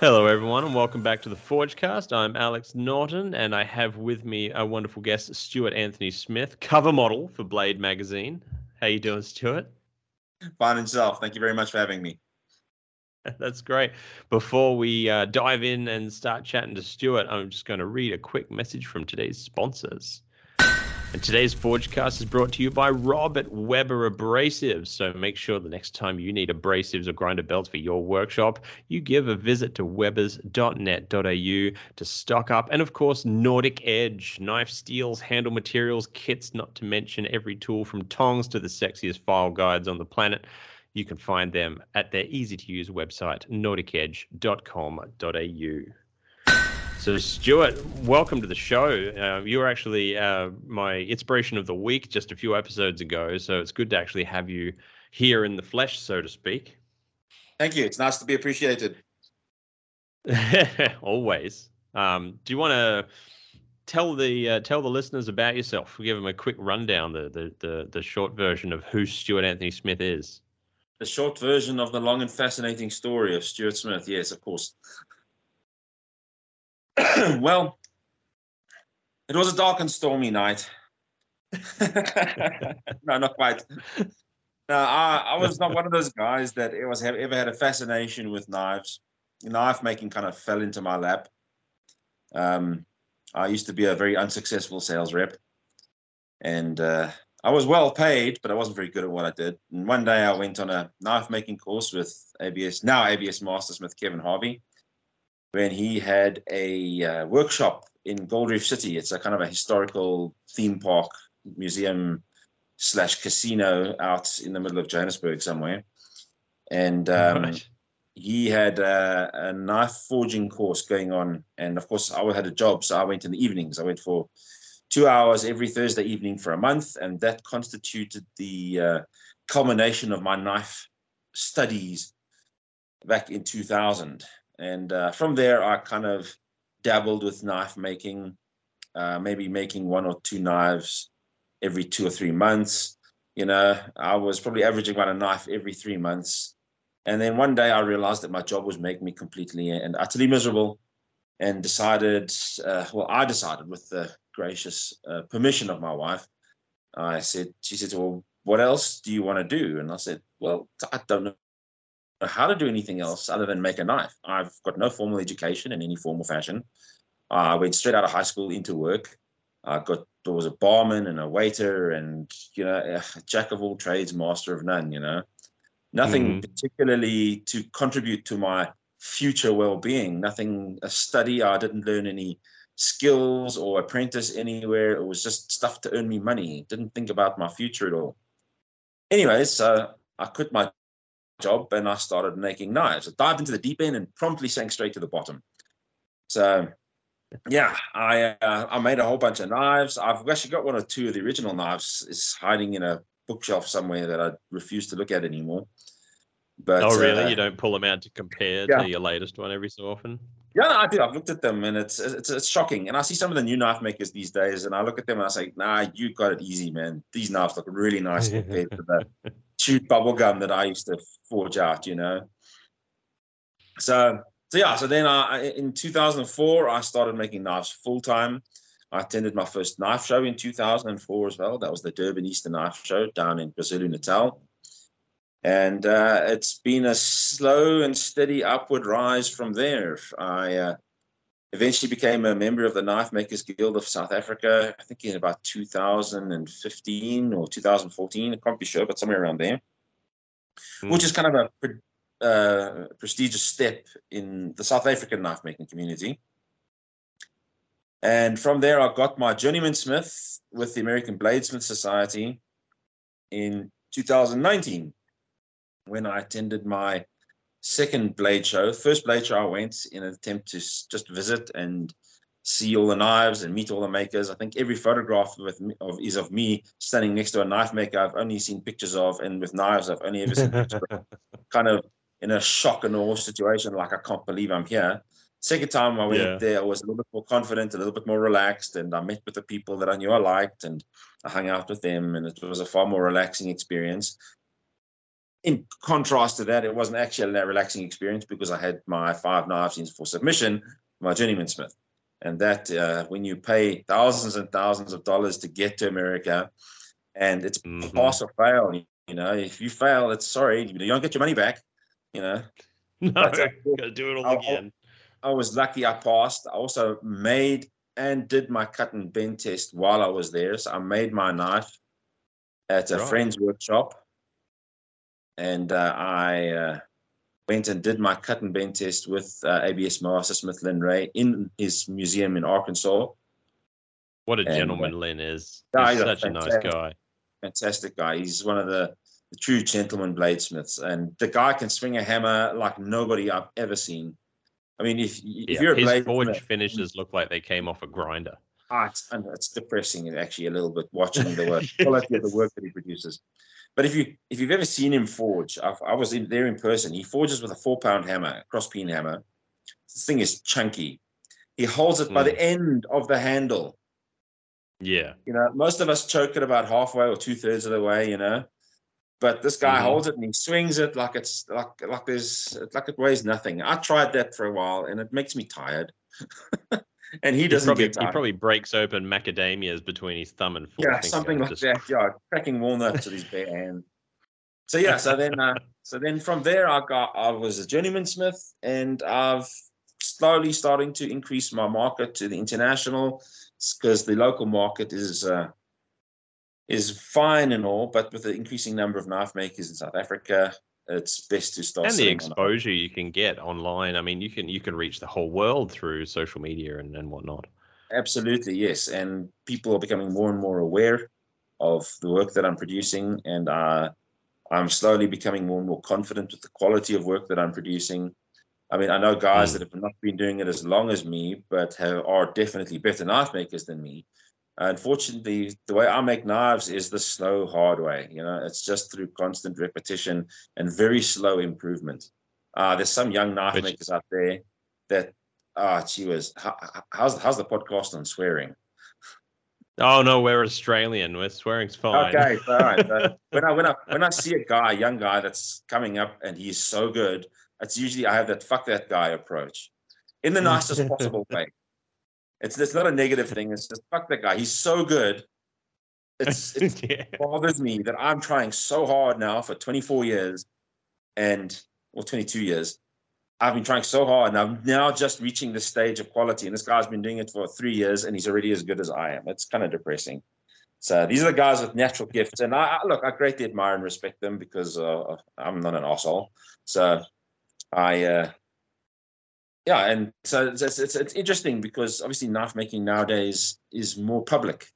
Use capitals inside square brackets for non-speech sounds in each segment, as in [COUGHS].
Hello, everyone, and welcome back to the Forgecast. I'm Alex Norton, and I have with me a wonderful guest, Stuart Anthony Smith, cover model for Blade magazine. How you doing, Stuart? Fine and yourself. Thank you very much for having me. [LAUGHS] That's great. Before we uh, dive in and start chatting to Stuart, I'm just going to read a quick message from today's sponsors. And today's Forgecast is brought to you by Rob at Weber Abrasives. So make sure the next time you need abrasives or grinder belts for your workshop, you give a visit to webers.net.au to stock up. And of course, Nordic Edge, knife steels, handle materials, kits, not to mention every tool from tongs to the sexiest file guides on the planet. You can find them at their easy to use website, nordicedge.com.au. So, Stuart, welcome to the show. Uh, you were actually uh, my inspiration of the week just a few episodes ago. So, it's good to actually have you here in the flesh, so to speak. Thank you. It's nice to be appreciated. [LAUGHS] Always. Um, do you want to tell the uh, tell the listeners about yourself? Give them a quick rundown, the, the the the short version of who Stuart Anthony Smith is. The short version of the long and fascinating story of Stuart Smith. Yes, of course. [CLEARS THROAT] well, it was a dark and stormy night. [LAUGHS] no, not quite. No, I, I, was not one of those guys that it was ever had a fascination with knives. Knife making kind of fell into my lap. Um, I used to be a very unsuccessful sales rep, and uh, I was well paid, but I wasn't very good at what I did. And one day I went on a knife making course with ABS, now ABS Master Smith Kevin Harvey, when he had a uh, workshop in Gold Reef City. It's a kind of a historical theme park museum slash casino out in the middle of Johannesburg somewhere. And [LAUGHS] um, right. he had a, a, knife forging course going on. And of course, I had a job, so I went in the evenings. I went for two hours every Thursday evening for a month, and that constituted the uh, culmination of my knife studies back in 2000. And uh, from there, I kind of dabbled with knife making, uh, maybe making one or two knives every two or three months. You know, I was probably averaging about a knife every three months. And then one day I realized that my job was making me completely and utterly miserable and decided, uh, well, I decided with the gracious uh, permission of my wife, I said, she said, well, what else do you want to do? And I said, well, I don't know how to do anything else other than make a knife. I've got no formal education in any formal fashion. I went straight out of high school into work. I got there was a barman and a waiter and you know a jack of all trades, master of none. You know, nothing mm. particularly to contribute to my future well-being. Nothing a study. I didn't learn any skills or apprentice anywhere. It was just stuff to earn me money. Didn't think about my future at all. Anyways, so I quit my job and I started making knives. I dived into the deep end and promptly sank straight to the bottom. So, yeah, I uh, I made a whole bunch of knives. I've actually got one or two of the original knives is hiding in a bookshelf somewhere that I refuse to look at anymore. But oh, really? Uh, you don't pull them out to compare yeah. to your latest one every so often? Yeah, no, I do. I've looked at them and it's, it's it's shocking. And I see some of the new knife makers these days, and I look at them and I say, "Nah, you got it easy, man. These knives look really nice compared to the [LAUGHS] chewed bubble gum that I used to forge out." You know. So so yeah. So then I in 2004 I started making knives full time. I attended my first knife show in 2004 as well. That was the Durban Eastern Knife Show down in KwaZulu Natal. And uh, it's been a slow and steady upward rise from there. I uh, eventually became a member of the Knife Makers Guild of South Africa, I think in about 2015 or 2014. I can't be sure, but somewhere around there, mm. which is kind of a uh, prestigious step in the South African knife making community. And from there, I got my journeyman smith with the American Bladesmith Society in 2019 when I attended my second blade show. First blade show I went in an attempt to just visit and see all the knives and meet all the makers. I think every photograph with me, of is of me standing next to a knife maker I've only seen pictures of, and with knives I've only ever seen pictures. of. [LAUGHS] kind of in a shock and awe situation, like I can't believe I'm here. Second time I went Yeah. there, I was a little bit more confident, a little bit more relaxed, and I met with the people that I knew I liked, and I hung out with them, and it was a far more relaxing experience. In contrast to that, it wasn't actually a relaxing experience because I had my five knives in for submission, my journeyman smith, and that uh, when you pay thousands and thousands of dollars to get to America, and it's Mhm. pass or fail. You know, if you fail, it's sorry, you don't get your money back. You know, [LAUGHS] No, But, uh, gotta do it all I'll- again. I was lucky I passed. I also made and did my cut and bend test while I was there. So I made my knife at a Right. friend's workshop. And uh, I uh, went and did my cut and bend test with uh, ABS Master Smith Lin Rhea in his museum in Arkansas. What a and, uh, gentleman Lin is. He's such a nice guy. Fantastic guy. He's one of the, the true gentleman bladesmiths. And the guy can swing a hammer like nobody I've ever seen. I mean, if, if Yeah, you're a his forge finishes look like they came off a grinder. Ah, it's, and it's depressing actually a little bit watching the work, quality of the work that he produces. But if you if you've ever seen him forge, I, I was in there in person. He forges with a four pound hammer, cross peen hammer. This thing is chunky. He holds it by the end of the handle. Yeah. You know, most of us choke it about halfway or two thirds of the way. You know, but this guy Mhm. holds it and he swings it like it's like like there's like it weighs nothing. I tried that for a while and it makes me tired. [LAUGHS] and he He doesn't probably, get he probably breaks open macadamias between his thumb and forefinger. yeah, something like just- that. Yeah, cracking walnuts with his bare hand. So yeah, so then uh, [LAUGHS] so then from there I got I was a journeyman smith and I've slowly starting to increase my market to the international because the local market is uh, is fine and all, but with the increasing number of knife makers in South Africa, it's best to start and the exposure you can get online. I mean, you can you can reach the whole world through social media and, and whatnot. Absolutely, yes. And people are becoming more and more aware of the work that I'm producing, and uh, I'm slowly becoming more and more confident with the quality of work that I'm producing. I mean, I know guys Mm. that have not been doing it as long as me, but have, are definitely better knife makers than me. Unfortunately, the way I make knives is the slow, hard way. You know, it's just through constant repetition and very slow improvement. Uh, there's some young knife Which- makers out there that Ah, gee whiz. How, how's how's the podcast on swearing? Oh no, we're Australian. We're swearing's fine. Okay, all right. So [LAUGHS] when I when I when I see a guy, a young guy that's coming up and he's so good, it's usually I have that fuck that guy approach in the nicest possible [LAUGHS] way. It's it's not a negative thing. It's just fuck that guy. He's so good. It's [LAUGHS] it yeah. bothers me that I'm trying so hard now for 24 years, and or 22 years. I've been trying so hard, and I'm now just reaching the stage of quality. And this guy's been doing it for three years, and he's already as good as I am. It's kind of depressing. So these are the guys with natural gifts, and I, I look, I greatly admire and respect them because uh, I'm not an asshole. So I, uh, yeah, and so it's, it's it's interesting because obviously knife making nowadays is more public,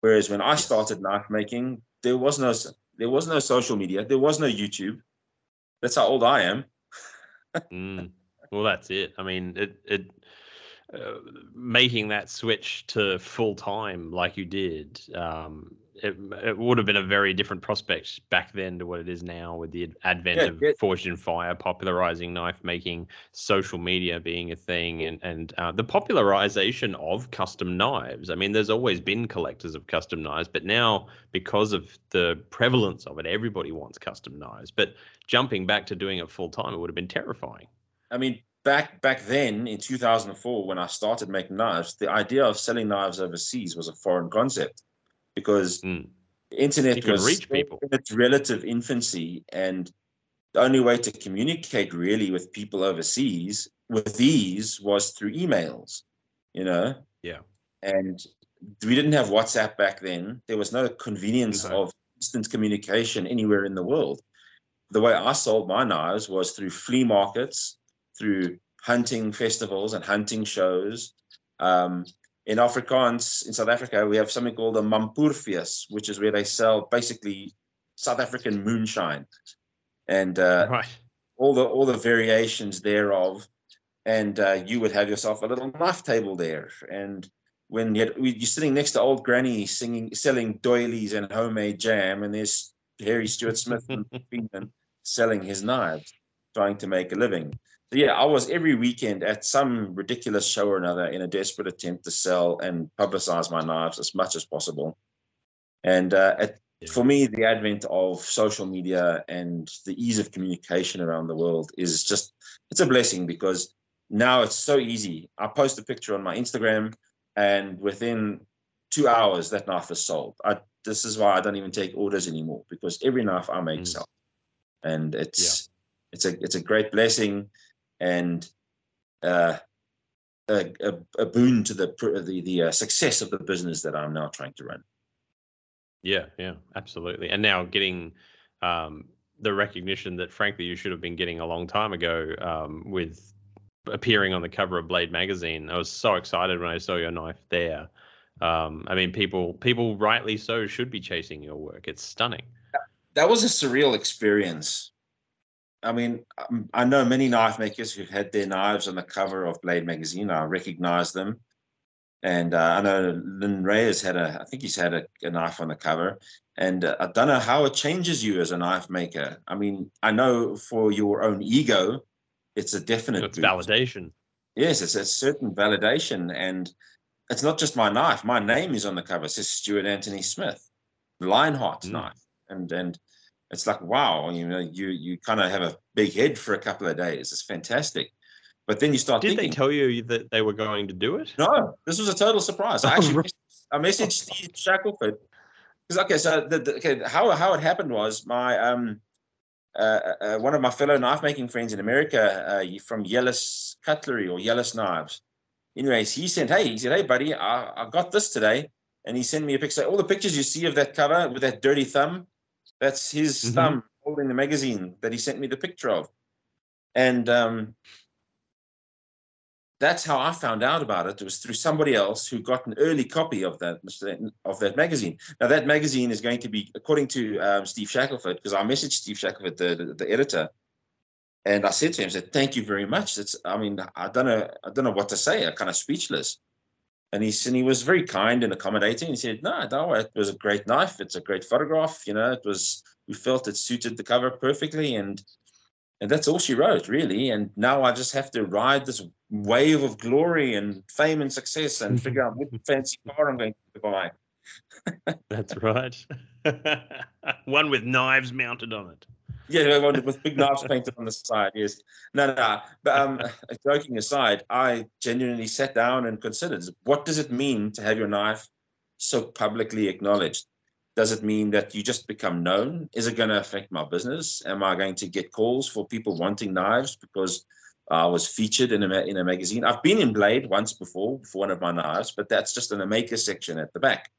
whereas when I started knife making, there was no there was no social media, there was no YouTube. That's how old I am. Mm. Well, that's it. I mean, it it uh, making that switch to full time like you did. Um, it, it would have been a very different prospect back then to what it is now with the advent Yeah, of yeah. Forged in Fire, popularizing knife making, social media being a thing, and and uh, the popularization of custom knives. I mean, there's always been collectors of custom knives, but now because of the prevalence of it, everybody wants custom knives. But jumping back to doing it full time, it would have been terrifying. I mean, back back then in 2004, when I started making knives, the idea of selling knives overseas was a foreign concept because Mm. the internet was reach people. in its relative infancy, and the only way to communicate really with people overseas with these was through emails. You know. Yeah. And we didn't have WhatsApp back then. There was no convenience No. of instant communication anywhere in the world. The way I sold my knives was through flea markets, through hunting festivals and hunting shows. Um, in Afrikaans, in South Africa, we have something called a Mampoerfees, which is where they sell basically South African moonshine and uh, right. all the all the variations thereof. And uh, you would have yourself a little knife table there. And when you had, you're sitting next to old granny singing, selling doilies and homemade jam, and there's Harry Stuart Smith from Finland [LAUGHS] selling his knives. Trying to make a living. So yeah, I was every weekend at some ridiculous show or another in a desperate attempt to sell and publicize my knives as much as possible. And uh, at, for me, the advent of social media and the ease of communication around the world is just it's a blessing because now it's so easy. I post a picture on my Instagram, and within two hours, that knife is sold. I, this is why I don't even take orders anymore because every knife I make mm. sells, and it's. It's a it's a great blessing and uh, a, a, a, boon to the the, the uh, success of the business that I'm now trying to run. Yeah, yeah, absolutely. And now getting um, the recognition that, frankly, you should have been getting a long time ago um, with appearing on the cover of Blade magazine. I was so excited when I saw your knife there. Um, I mean, people people rightly so should be chasing your work. It's stunning. That was a surreal experience. I mean, um, I know many knife makers who've had their knives on the cover of Blade magazine. I recognize them. And uh, I know Lin Rhea's had a, I think he's had a, a knife on the cover. And uh, I don't know how it changes you as a knife maker. I mean, I know for your own ego, it's a definite it's validation. Yes, it's a certain validation. And it's not just my knife. My name is on the cover. It says Stuart Anthony Smith, Lionheart mm. knife. And, and, it's like wow you know you you kind of have a big head for a couple of days it's fantastic but then you start did thinking, they tell you that they were going to do it no this was a total surprise i [LAUGHS] oh, actually i messaged steve shackleford because okay so the, the, okay how how it happened was my um uh, uh, uh one of my fellow knife making friends in America uh, from Yellis Cutlery or Yellis Knives. Anyways, he sent, hey, he said, hey, buddy, I, I got this today. And he sent me a picture. All the pictures you see of that cover with that dirty thumb, that's his mm-hmm. thumb holding the magazine that he sent me the picture of. And um, that's how I found out about it. It was through somebody else who got an early copy of that of that magazine. Now that magazine is going to be, according to um, Steve Shackleford, because I messaged Steve Shackleford, the, the, the editor, and I said to him, I said, "Thank you very much." It's, I mean, I don't know, I don't know what to say. I'm kind of speechless. And he, and he was very kind and accommodating. He said, no, no, it was a great knife. It's a great photograph. You know, it was, we felt it suited the cover perfectly. And, and that's all she wrote really. And now I just have to ride this wave of glory and fame and success and figure out what [LAUGHS] fancy car I'm going to buy. [LAUGHS] that's right. [LAUGHS] One with knives mounted on it. Yeah, with big knives painted on the side. Yes. No, no. But um, [LAUGHS] joking aside, I genuinely sat down and considered what does it mean to have your knife so publicly acknowledged? Does it mean that you just become known? Is it going to affect my business? Am I going to get calls for people wanting knives because I was featured in a in a magazine? I've been in Blade once before for one of my knives, but that's just in a maker section at the back.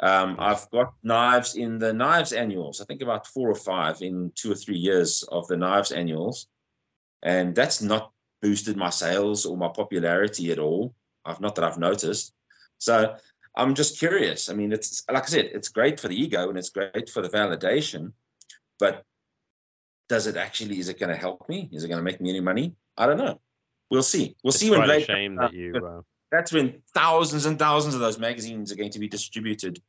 Um, I've got knives in the knives annuals. I think about four or five in two or three years of the knives annuals, and that's not boosted my sales or my popularity at all. I've not that I've noticed. So I'm just curious. I mean, it's like I said, it's great for the ego and it's great for the validation, but does it actually? Is it going to help me? Is it going to make me any money? I don't know. We'll see. We'll it's see when Blade. shame that you. Uh, that's when thousands and thousands of those magazines are going to be distributed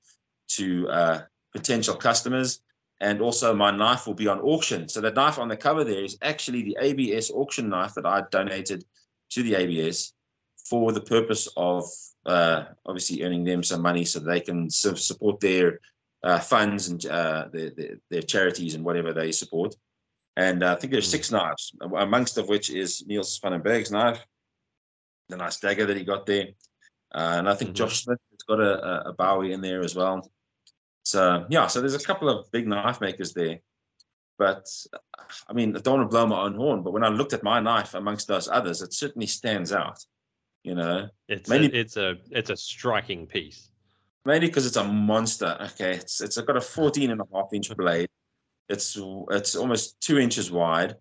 to uh, potential customers. And also, my knife will be on auction. So, the knife on the cover there is actually the ABS auction knife that I donated to the ABS for the purpose of uh, obviously earning them some money so they can support their uh, funds and uh, their, their, their, charities and whatever they support. And uh, I think there's hmm. six knives, amongst of which is Niels van den Berg's knife, the nice dagger that he got there. Uh, and I think mm-hmm. Josh Smith has got a, a, Bowie in there as well. So yeah, so there's a couple of big knife makers there. But I mean, I don't want to blow my own horn, but when I looked at my knife amongst those others, it certainly stands out. You know, it's mainly, a, it's a it's a striking piece. Mainly because it's a monster. Okay, it's it's got a 14 and a half inch blade. It's it's almost two inches wide.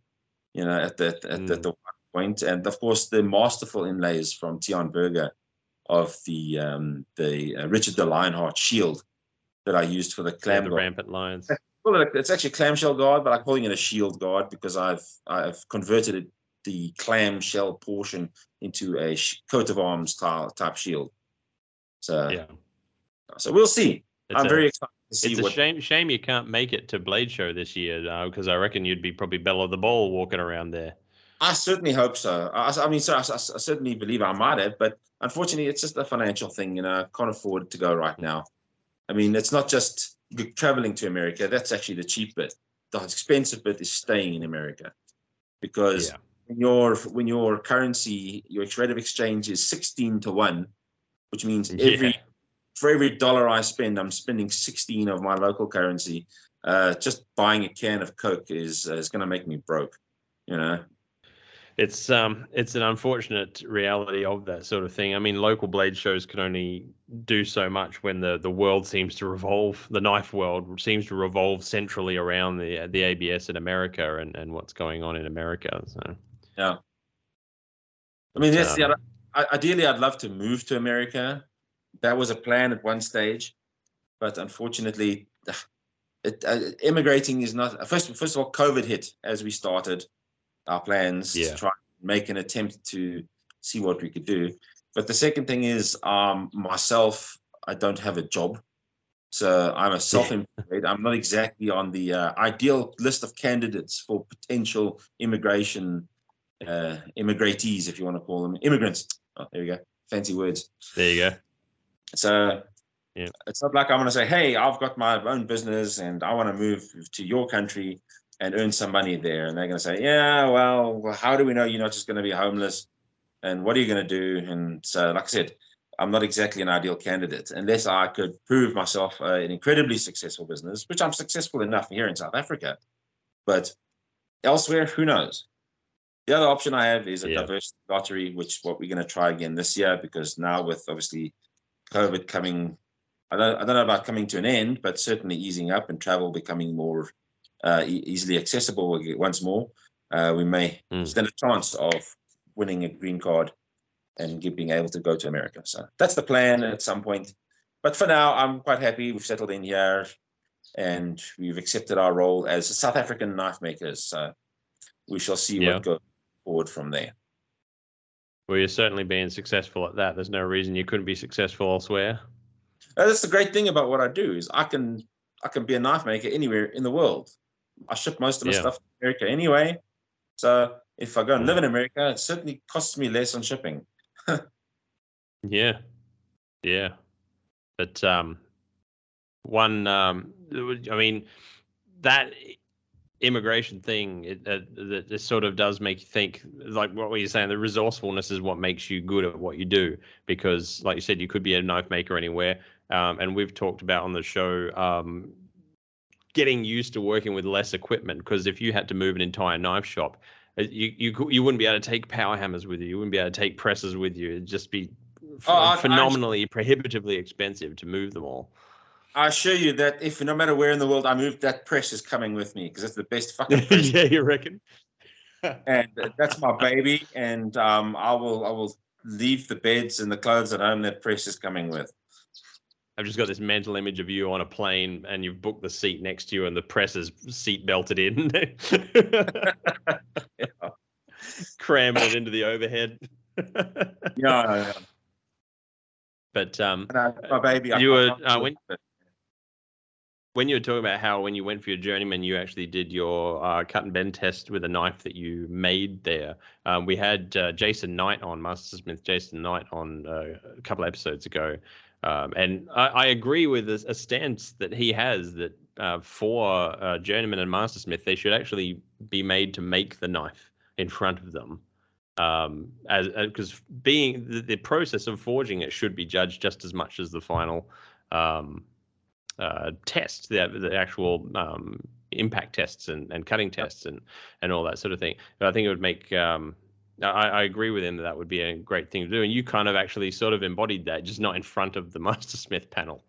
You know, at the at, mm. at the point. And of course, the masterful inlays from Tiaan Berger of the um, the uh, Richard de Lionheart shield that I used for the clam yeah, the rampant lions. [LAUGHS] Well, it's actually a clamshell guard, but I'm calling it a shield guard because I've I've converted it, the clamshell portion into a coat of arms style type shield. So yeah, so we'll see. It's I'm a- very excited to see It's a what. shame shame you can't make it to Blade Show this year because I reckon you'd be probably belle of the ball walking around there. I certainly hope so. I, I mean, so I, I- certainly believe I might have, but unfortunately, it's just a financial thing. You know, I can't afford to go right now. I mean, it's not just traveling to America. That's actually the cheap bit. The expensive bit is staying in America, because Yeah. when your when your currency, your rate of exchange is sixteen to one, which means every Yeah. for every dollar I spend, I'm spending 16 of my local currency. Uh, just buying a can of Coke is uh, is going to make me broke. You know, It's um it's an unfortunate reality of that sort of thing. I mean, local blade shows can only do so much when the the world seems to revolve. The knife world seems to revolve centrally around the the ABS in America and and what's going on in America. So yeah, I mean, the Um. I, ideally, I'd love to move to America. That was a plan at one stage, but unfortunately, [SIGHS] it, uh, immigrating is not. First, first of all, COVID hit as we started our plans Yeah. to try and make an attempt to see what we could do. But the second thing is, um, myself, I don't have a job, so I'm a self-employed. I'm not exactly on the uh, ideal list of candidates for potential immigration uh, immigratees, if you want to call them immigrants. Oh, there you go, fancy words. there you go. So Yeah. it's not like I'm going to say, hey, I've got my own business and I want to move to your country and earn some money there. And they're going to say, yeah, well, well, how do we know you're not just going to be homeless? And what are you going to do? And so, like I said, I'm not exactly an ideal candidate unless I could prove myself uh, an incredibly successful business, which I'm successful enough here in South Africa. But elsewhere, who knows? The other option I have is a Yeah. diversity lottery, which what we're going to try again this year because now with obviously COVID coming, I don't, I don't know about coming to an end, but certainly easing up and travel becoming more uh, easily accessible once more, uh, we may Mm. stand a chance of winning a green card and get, being able to go to America. So that's the plan at some point. But for now, I'm quite happy. We've settled in here and we've accepted our role as South African knife makers. So we shall see Yeah. what goes forward from there. Well, you're certainly being successful at that. There's no reason you couldn't be successful elsewhere. That's the great thing about what I do is I can I can be a knife maker anywhere in the world. I ship most of my Yeah. stuff to America anyway. So if I go and Mm. live in America, it certainly costs me less on shipping. [LAUGHS] Yeah, yeah, but um, one um, I mean, that immigration thing it, uh, that it sort of does make you think. Like what were you saying? The resourcefulness is what makes you good at what you do. Because, like you said, you could be a knife maker anywhere. Um, and we've talked about on the show um, getting used to working with less equipment. Because if you had to move an entire knife shop, uh, you you you wouldn't be able to take power hammers with you. You wouldn't be able to take presses with you. It'd just be Oh, I- I- phenomenally prohibitively expensive to move them all. I assure you that if no matter where in the world I move, that press is coming with me because it's the best fucking [LAUGHS] press, yeah, you reckon? [LAUGHS] and that's my baby. And um, I will I will leave the beds and the clothes at home. That press is coming with. I've just got this mental image of you on a plane and you've booked the seat next to you and the press is seat belted in. [LAUGHS] Cramming it into the overhead. [LAUGHS] Yeah, yeah, yeah. but um, uh, my baby. You were, uh, when- when you were talking about how when you went for your journeyman, you actually did your uh, cut and bend test with a knife that you made there. Um, we had uh, Jason Knight on, Master Smith Jason Knight on uh, a couple episodes ago. Um, and I, I agree with a, a stance that he has that uh, for uh, journeyman and Master Smith, they should actually be made to make the knife in front of them. Um, as because being the, the process of forging it should be judged just as much as the final um, uh, tests, the, the actual um, impact tests and, and cutting tests and, and all that sort of thing. But I think it would make, um, I, I agree with him that that would be a great thing to do. And you kind of actually sort of embodied that, just not in front of the [LAUGHS] Master Smith panel.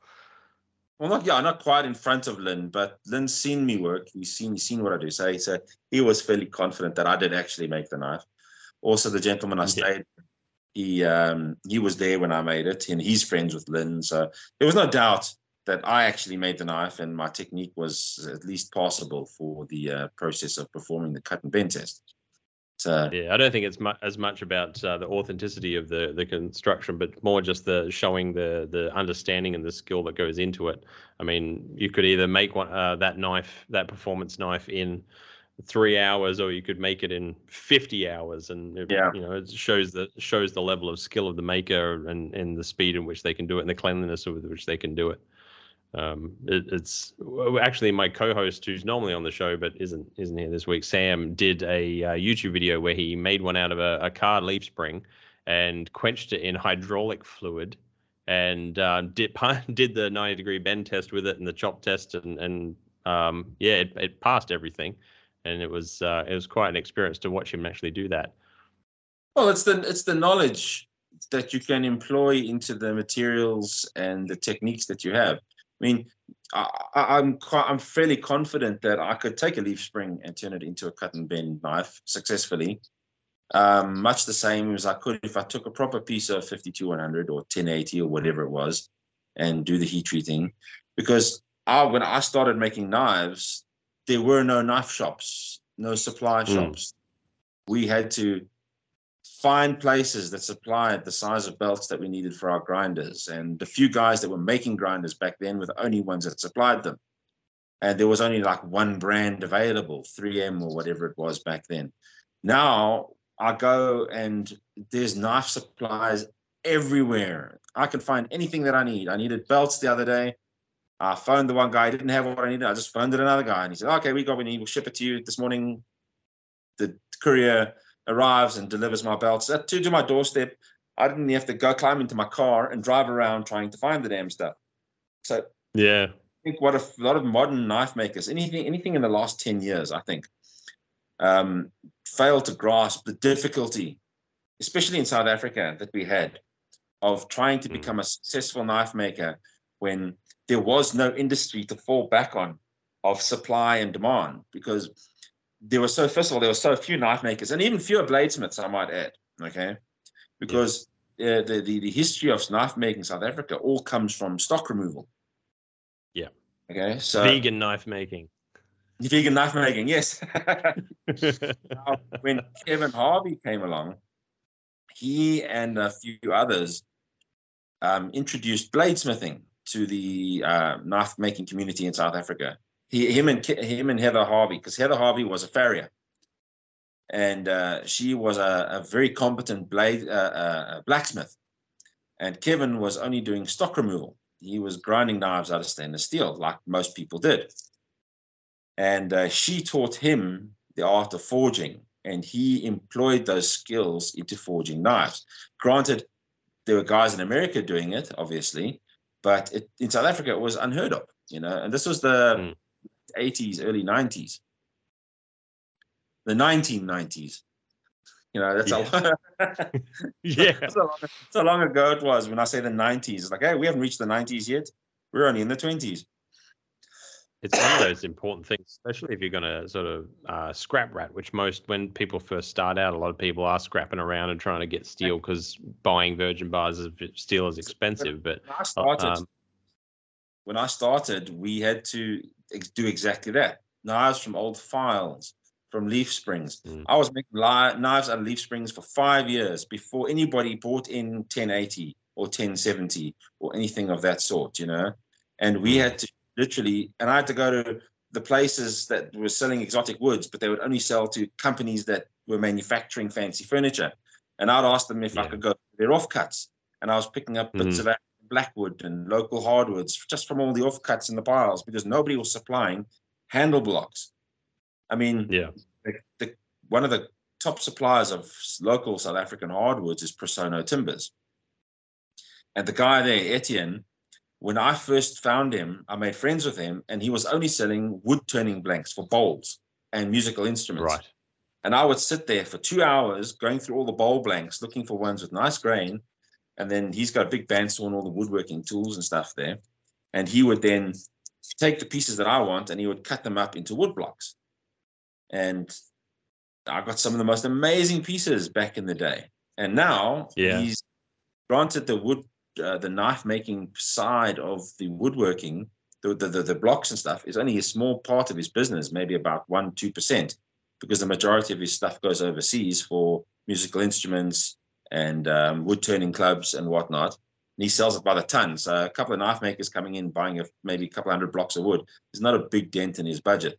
Well, not yeah, not quite in front of Lin, but Lin's seen me work. He's seen he's seen what I do. So he said he was fairly confident that I did actually make the knife. Also, the gentleman I Yeah. stayed, he um, he was there when I made it, and he's friends with Lynn. So there was no doubt that I actually made the knife, and my technique was at least passable for the uh, process of performing the cut and bend test. So Yeah, I don't think it's mu- as much about uh, the authenticity of the the construction, but more just the showing the the understanding and the skill that goes into it. I mean, you could either make one uh, that knife, that performance knife, in three hours, or you could make it in fifty hours, and it, Yeah. you know, it shows the shows the level of skill of the maker and and the speed in which they can do it, and the cleanliness with which they can do it. Um, it, it's actually my co-host who's normally on the show but isn't isn't here this week. Sam did a uh, YouTube video where he made one out of a, a car leaf spring and quenched it in hydraulic fluid and uh, did [LAUGHS] did the 90 degree bend test with it and the chop test and and um, yeah it, it passed everything and it was uh, it was quite an experience to watch him actually do that. Well, it's the it's the knowledge that you can employ into the materials and the techniques that you have. I mean, I, I- I'm I'm fairly confident that I could take a leaf spring and turn it into a cut and bend knife successfully, um, much the same as I could if I took a proper piece of 52100 or 1080 or whatever it was, and do the heat treating. Because I, when I started making knives, there were no knife shops, no supply Mm. shops. We had to find places that supplied the size of belts that we needed for our grinders. And the few guys that were making grinders back then were the only ones that supplied them. And there was only like one brand available, 3M or whatever it was back then. Now I go and there's knife supplies everywhere. I can find anything that I need. I needed belts the other day. I phoned the one guy, I didn't have what I needed. I just phoned another guy and he said, Okay, we got what we need. We'll ship it to you this morning. The courier arrives and delivers my belts uh, to, to my doorstep. I didn't have to go climb into my car and drive around trying to find the damn stuff. So Yeah, I think what a lot of modern knife makers, anything anything in the last 10 years, I think, um, failed to grasp the difficulty, especially in South Africa, that we had of trying to Mm. become a successful knife maker when there was no industry to fall back on of supply and demand because there were so first of all there were so few knife makers and even fewer bladesmiths i might add okay because uh, the, the the history of knife making in south africa all comes from stock removal Yeah. okay so vegan knife making. vegan knife making yes [LAUGHS] Now, when Kevin Harvey came along, he and a few others um, introduced bladesmithing to the uh, knife making community in South Africa. He, him and him and Heather Harvey, because Heather Harvey was a farrier, and uh, she was a, a very competent blade uh, uh, blacksmith, and Kevin was only doing stock removal. He was grinding knives out of stainless steel, like most people did. And uh, she taught him the art of forging. And he employed those skills into forging knives. Granted there were guys in america doing it obviously but it, in south africa it was unheard of you know? And this was the Mm. 80s early 90s the 1990s you know that's yeah, how [LAUGHS] [LAUGHS] long, that's how long ago it was when i say the 90s it's like hey we haven't reached the 90s yet. We're only in the 20s it's one of those important things, especially if you're going to sort of uh, scrap rat, which most when people first start out, a lot of people are scrapping around and trying to get steel because buying virgin bars of steel is expensive. But when i started um, when I started, we had to do exactly that. Knives from old files, from leaf springs. Mm. I was making li- knives out of leaf springs for five years before anybody bought in 1080 or 1070 or anything of that sort, you know. And we Mm. had to literally, and I had to go to the places that were selling exotic woods, but they would only sell to companies that were manufacturing fancy furniture. And I'd ask them if I could go to their offcuts. And I was picking up bits of blackwood and local hardwoods just from all the offcuts in the piles because nobody was supplying handle blocks. I mean, yeah, the, the, one of the top suppliers of local South African hardwoods is Presono Timbers. And the guy there, Etienne, when I first found him, I made friends with him, and he was only selling wood turning blanks for bowls and musical instruments. right. And I would sit there for two hours going through all the bowl blanks, looking for ones with nice grain. And then he's got a big bandsaw and all the woodworking tools and stuff there. And he would then take the pieces that I want and he would cut them up into wood blocks. And I got some of the most amazing pieces back in the day. And now Yeah. he's granted the wood, uh, the knife making side of the woodworking, the, the, the, the blocks and stuff is only a small part of his business, maybe about one, 2%. because the majority of his stuff goes overseas for musical instruments and um, wood turning clubs and whatnot. And he sells it by the ton. So a couple of knife makers coming in buying a, maybe a couple hundred blocks of wood is not a big dent in his budget,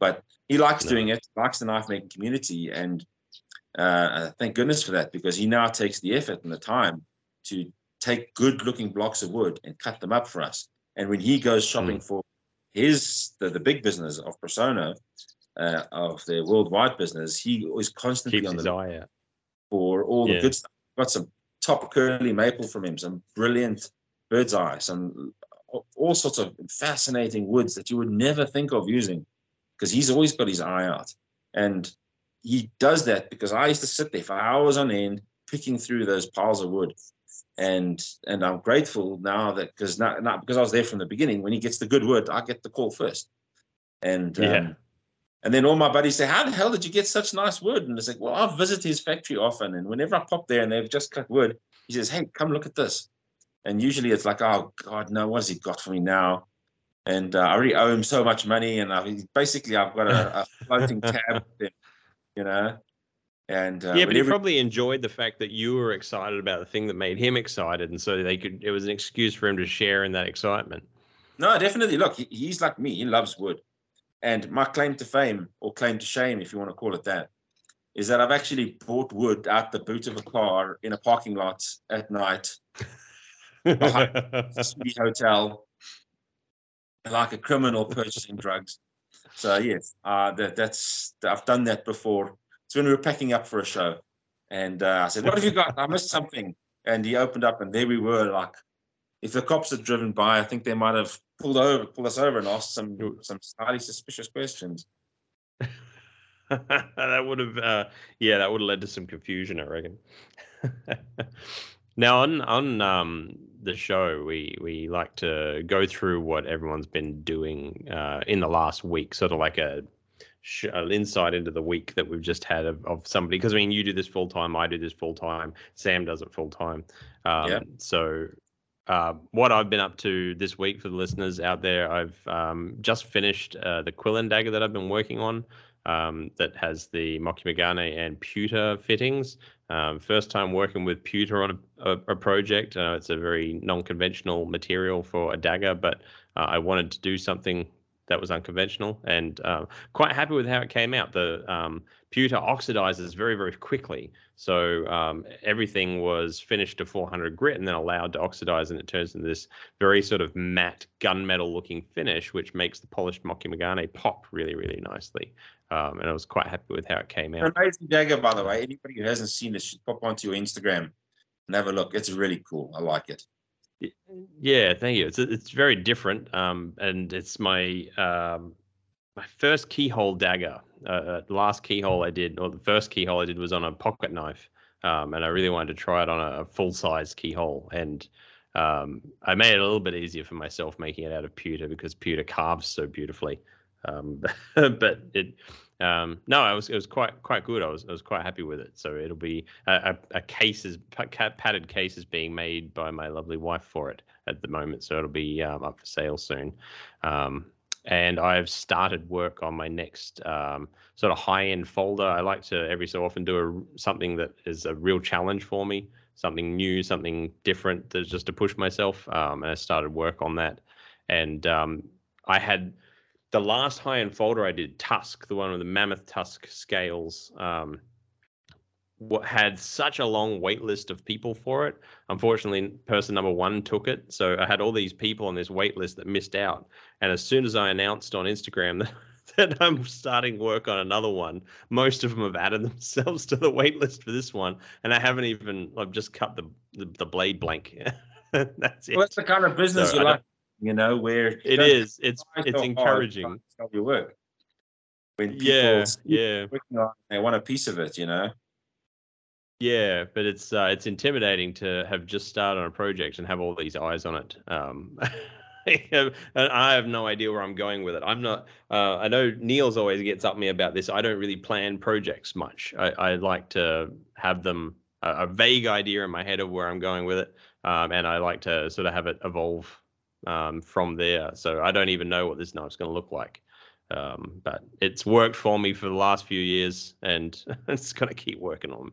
but he likes no. doing it, likes the knife making community, and uh, thank goodness for that because he now takes the effort and the time to take good looking blocks of wood and cut them up for us. And when he goes shopping mm. for his the, the big business of Persona, uh, of the worldwide business, he is constantly Keeps on the eye out. For all yeah. the good stuff. Got some top curly maple from him, some brilliant bird's eye, some all sorts of fascinating woods that you would never think of using because he's always got his eye out. And he does that because I used to sit there for hours on end picking through those piles of wood. And and I'm grateful now that because not, not because I was there from the beginning. When he gets the good wood, I get the call first. And yeah. Um, and then all my buddies say, How the hell did you get such nice wood? And it's like, Well, I visit his factory often. And whenever I pop there and they've just cut wood, he says, Hey, come look at this. And usually it's like, Oh, God, no, what has he got for me now? And uh, I already owe him so much money. And I, basically, I've got a, a [LAUGHS] floating tab, you know? And uh, yeah, but he probably enjoyed the fact that you were excited about the thing that made him excited. And so they could, it was an excuse for him to share in that excitement. No, definitely. Look, he, he's like me. He loves wood. And my claim to fame, or claim to shame, if you want to call it that, is that I've actually bought wood out the boot of a car in a parking lot at night, a [LAUGHS] hotel, like a criminal purchasing drugs. So yes, uh, that, that's I've done that before. It's when we were packing up for a show, and uh, I said, "What have you got? I missed something." And he opened up, and there we were. Like, if the cops had driven by, I think they might have pulled over, pulled us over, and asked some some highly suspicious questions. [LAUGHS] that would have, uh, yeah, that would have led to some confusion, I reckon. [LAUGHS] now on on um, the show, we we like to go through what everyone's been doing uh, in the last week, sort of like a an insight into the week that we've just had of, of somebody because I mean you do this full time, I do this full time, Sam does it full time. Um, yeah. So uh, what I've been up to this week for the listeners out there, I've um, just finished uh, the quillon dagger that I've been working on. Um, that has the Mokume-gane and pewter fittings. Um, first time working with pewter on a, a, a project. Uh, it's a very non-conventional material for a dagger, but uh, I wanted to do something that was unconventional and uh, quite happy with how it came out. The um, pewter oxidizes very, very quickly. So um, everything was finished to 400 grit and then allowed to oxidize, and it turns into this very sort of matte gunmetal looking finish, which makes the polished Mokume-gane pop really, really nicely. Um, and I was quite happy with how it came out. Amazing dagger, by the way. Anybody who hasn't seen it should pop onto your Instagram and have a look. It's really cool. I like it. Yeah, thank you. It's it's very different, um, and it's my um, my first keyhole dagger. Uh, uh, last keyhole I did, or the first keyhole I did, was on a pocket knife, um, and I really wanted to try it on a, a full size keyhole. And um, I made it a little bit easier for myself making it out of pewter because pewter carves so beautifully. Um, [LAUGHS] but it um, no, I was it was quite quite good. I was I was quite happy with it. So it'll be a, a, a case is padded case is being made by my lovely wife for it at the moment. So it'll be um, up for sale soon. Um, and I've started work on my next um, sort of high end folder. I like to every so often do a, something that is a real challenge for me, something new, something different, just to push myself. Um, and I started work on that. And um, I had the last high end folder I did, Tusk, the one with the mammoth tusk scales, um, what had such a long wait list of people for it. Unfortunately, person number one took it. So I had all these people on this wait list that missed out. And as soon as I announced on Instagram [LAUGHS] that, that I'm starting work on another one, most of them have added [LAUGHS] themselves to the wait list for this one. And I haven't even, I've just cut the, the, the blade blank. [LAUGHS] that's it. Well, that's the kind of business so you like you know, where it is. It's it's encouraging. Your work. When yeah, yeah, on, they want a piece of it, you know. Yeah, but it's uh, it's intimidating to have just started on a project and have all these eyes on it. Um, [LAUGHS] and I have no idea where I'm going with it. I'm not. Uh, I know Niels always gets up me about this. I don't really plan projects much. I, I like to have them a, a, vague idea in my head of where I'm going with it, um, and I like to sort of have it evolve um, from there. So I don't even know what this knife's going to look like. Um, but it's worked for me for the last few years, and [LAUGHS] it's going to keep working on.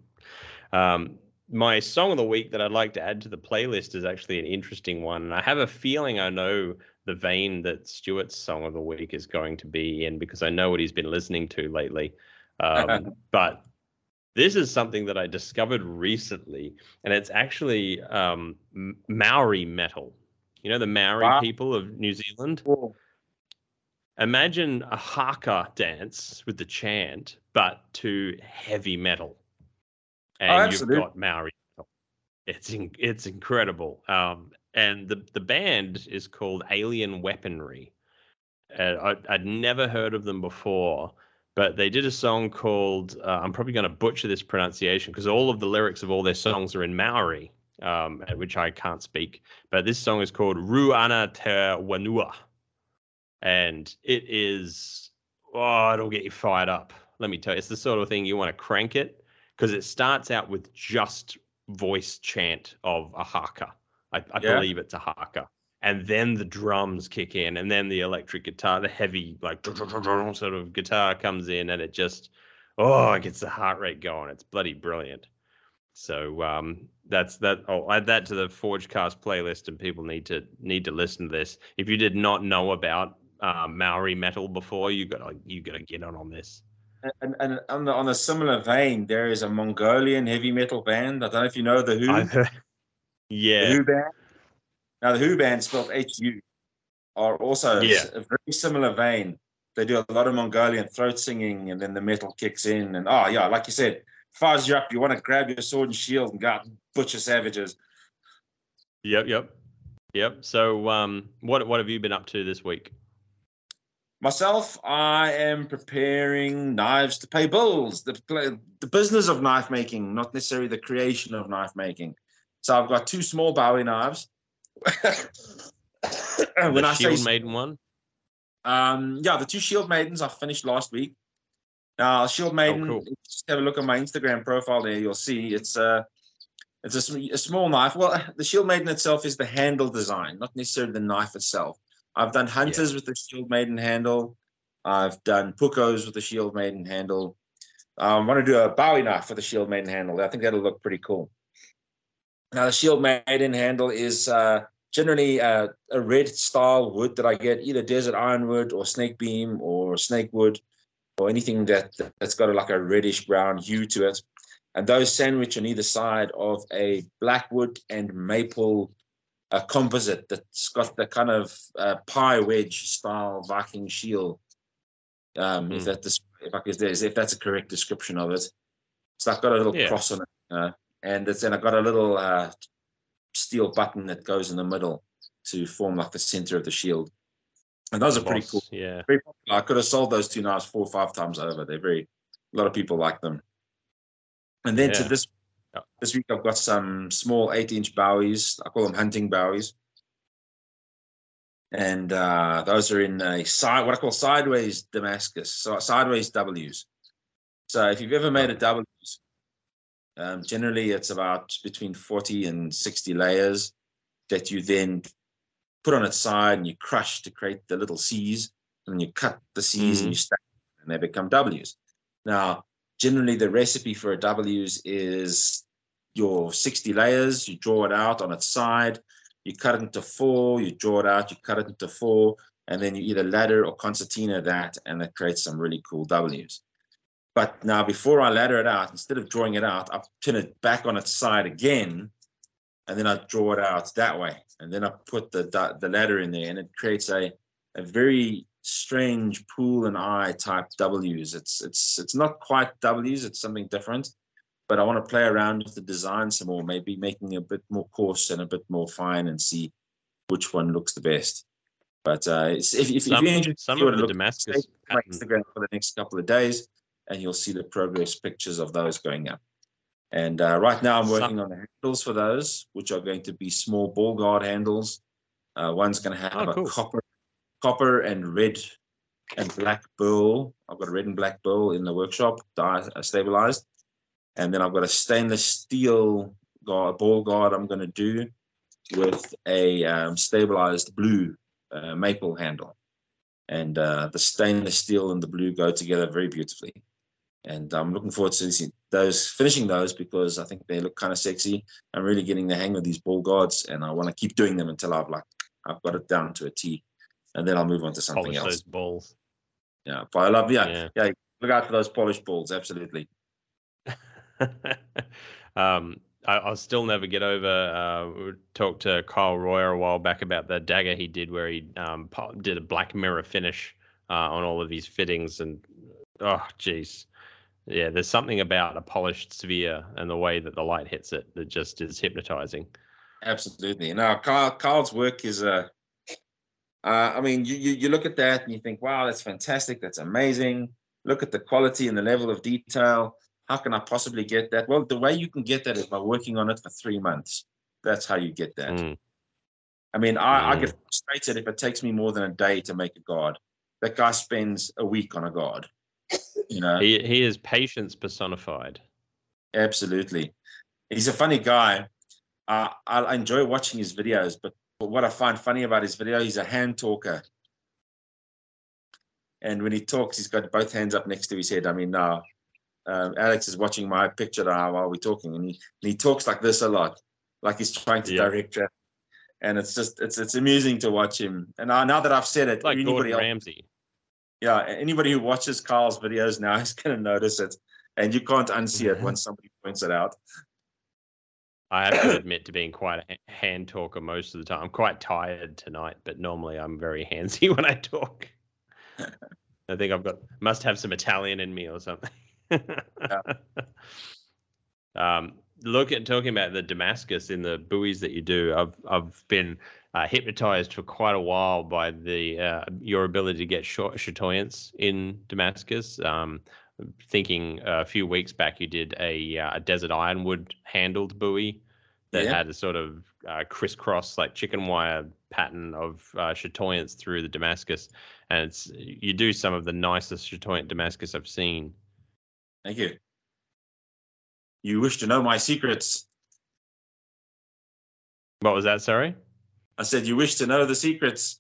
Um, my song of the week that I'd like to add to the playlist is actually an interesting one. And I have a feeling I know the vein that Stuart's song of the week is going to be in because I know what he's been listening to lately. Um, [LAUGHS] but this is something that I discovered recently, and it's actually um, Maori metal. You know, the Maori wow. people of New Zealand? Cool. Imagine a haka dance with the chant, but to heavy metal. And oh, you've got Maori. It's in, it's incredible. Um, and the the band is called Alien Weaponry. Uh, I, I'd never heard of them before, but they did a song called uh, I'm probably going to butcher this pronunciation because all of the lyrics of all their songs are in Maori, um, which I can't speak. But this song is called Rū Ana Te Whenua, and it is oh, it'll get you fired up. Let me tell you, it's the sort of thing you want to crank it because it starts out with just voice chant of a haka. I, I yeah. believe it's a haka. And then the drums kick in, and then the electric guitar, the heavy, like sort of guitar comes in, and it just, oh, it gets the heart rate going. It's bloody brilliant. So um, that's that. I'll add that to the Forgecast playlist, and people need to need to listen to this. If you did not know about uh, Maori metal before, you got you got to get on on this and, and on, the, on a similar vein, there is a Mongolian heavy metal band. I don't know if you know the Hu. yeah. The Hu band. Now the Hu band spelled H U are also yeah. a very similar vein. They do a lot of Mongolian throat singing, and then the metal kicks in. And oh yeah, like you said, fires you up. You want to grab your sword and shield and go out and butcher savages. Yep, yep, yep. So, um, what what have you been up to this week? Myself, I am preparing knives to pay bills. The, the business of knife making, not necessarily the creation of knife making. So I've got two small Bowie knives. [COUGHS] when the I Shield say, Maiden one? Um, yeah, the two Shield Maidens I finished last week. Now, Shield oh, Maiden, oh, cool. just have a look at my Instagram profile there. You'll see it's a, it's a, a small knife. Well, the Shield Maiden itself is the handle design, not necessarily the knife itself. I've done hunters yeah. with the shield maiden handle. I've done puukkos with the shield maiden handle. Um, I want to do a Bowie knife for the shield maiden handle. I think that'll look pretty cool. Now the shield maiden handle is uh, generally uh, a red style wood that I get either desert ironwood or snake beam or snake wood or anything that that's got a, like a reddish brown hue to it. And those sandwich on either side of a blackwood and maple a composite that's got the kind of uh, pie wedge style Viking shield. Um, mm. If hmm. that if I could, if that's a correct description of it, so I've got a little yeah. cross on it, uh, and it's and I've got a little uh, steel button that goes in the middle to form like the center of the shield. And those are pretty cool. Yeah, very popular. I could have sold those two knives four or five times over. They're very a lot of people like them. And then yeah. to this this week I've got some small eight inch bowies. I call them hunting bowies. And uh, those are in a side, what I call sideways Damascus, so sideways W's. So if you've ever made a W's, um, generally it's about between 40 and 60 layers that you then put on its side and you crush to create the little C's and you cut the C's mm-hmm. and you stack and they become W's. Now, generally the recipe for a W's is your 60 layers, you draw it out on its side, you cut it into four, you draw it out, you cut it into four, and then you either ladder or concertina that, and it creates some really cool W's. But now before I ladder it out, instead of drawing it out, I turn it back on its side again, and then I draw it out that way. And then I put the the ladder in there, and it creates a, a very strange pool and eye type W's. It's it's it's not quite W's, it's something different but I want to play around with the design some more, maybe making a bit more coarse and a bit more fine and see which one looks the best. But uh, if, if, some, if you're interested, some of the Damascus my Instagram for the next couple of days, and you'll see the progress pictures of those going up. And uh, right now, I'm working on the handles for those, which are going to be small ball guard handles. Uh, one's going to have oh, cool. a copper, copper and red and black burl. I've got a red and black burl in the workshop, die, uh, stabilized and then I've got a stainless steel guard, ball guard I'm going to do with a um, stabilized blue uh, maple handle. and uh, the stainless steel and the blue go together very beautifully. And I'm looking forward to those finishing those because I think they look kind of sexy. I'm really getting the hang of these ball guards, and I want to keep doing them until I've like I've got it down to a T, and then I'll move on to something Polish else. those balls. Yeah, but I love yeah, Yeah. yeah Look out for those polished balls, absolutely. [LAUGHS] um, I, I'll still never get over. Uh, we talked to Kyle Royer a while back about the dagger he did, where he um, did a black mirror finish uh, on all of these fittings, and oh, jeez, yeah, there's something about a polished sphere and the way that the light hits it that just is hypnotizing. Absolutely. Now, Carl, Carl's work is Uh, uh, I mean, you, you you look at that and you think, wow, that's fantastic. That's amazing. Look at the quality and the level of detail. How can I possibly get that? Well, the way you can get that is by working on it for three months. That's how you get that. Mm. I mean, I, I Mm. get frustrated if it takes me more than a day to make a guard. That guy spends a week on a guard. You know, He he is patience personified. absolutely. He's a funny guy. Uh, I I enjoy watching his videos, but, but what I find funny about his video, he's a hand talker. And when he talks, he's got both hands up next to his head. I mean, now um, Alex is watching my picture now while we're talking, and he, and he talks like this a lot, like he's trying to Yeah. direct traffic. And it's just it's it's amusing to watch him. And now, now that I've said it, Like anybody Gordon else, Ramsay. Yeah, anybody who watches Carl's videos now [LAUGHS] is going to notice it, and you can't unsee it once somebody points it out. I have to [COUGHS] admit to being quite a hand talker most of the time. I'm quite tired tonight, but normally I'm very handsy [LAUGHS] when I talk. [LAUGHS] I think I've got must have some Italian in me or something. um, look at talking about the Damascus in the bowies that you do. I've I've been uh, hypnotized for quite a while by the uh, your ability to get short chatoyance in Damascus. Um, thinking a few weeks back you did a, uh, a desert ironwood handled Bowie that Yeah. had a sort of uh, crisscross like chicken wire pattern of uh, chatoyance through the Damascus, and it's you do some of the nicest chatoyant Damascus I've seen. Thank you. You wish to know my secrets. What was that? Sorry. I said you wish to know the secrets.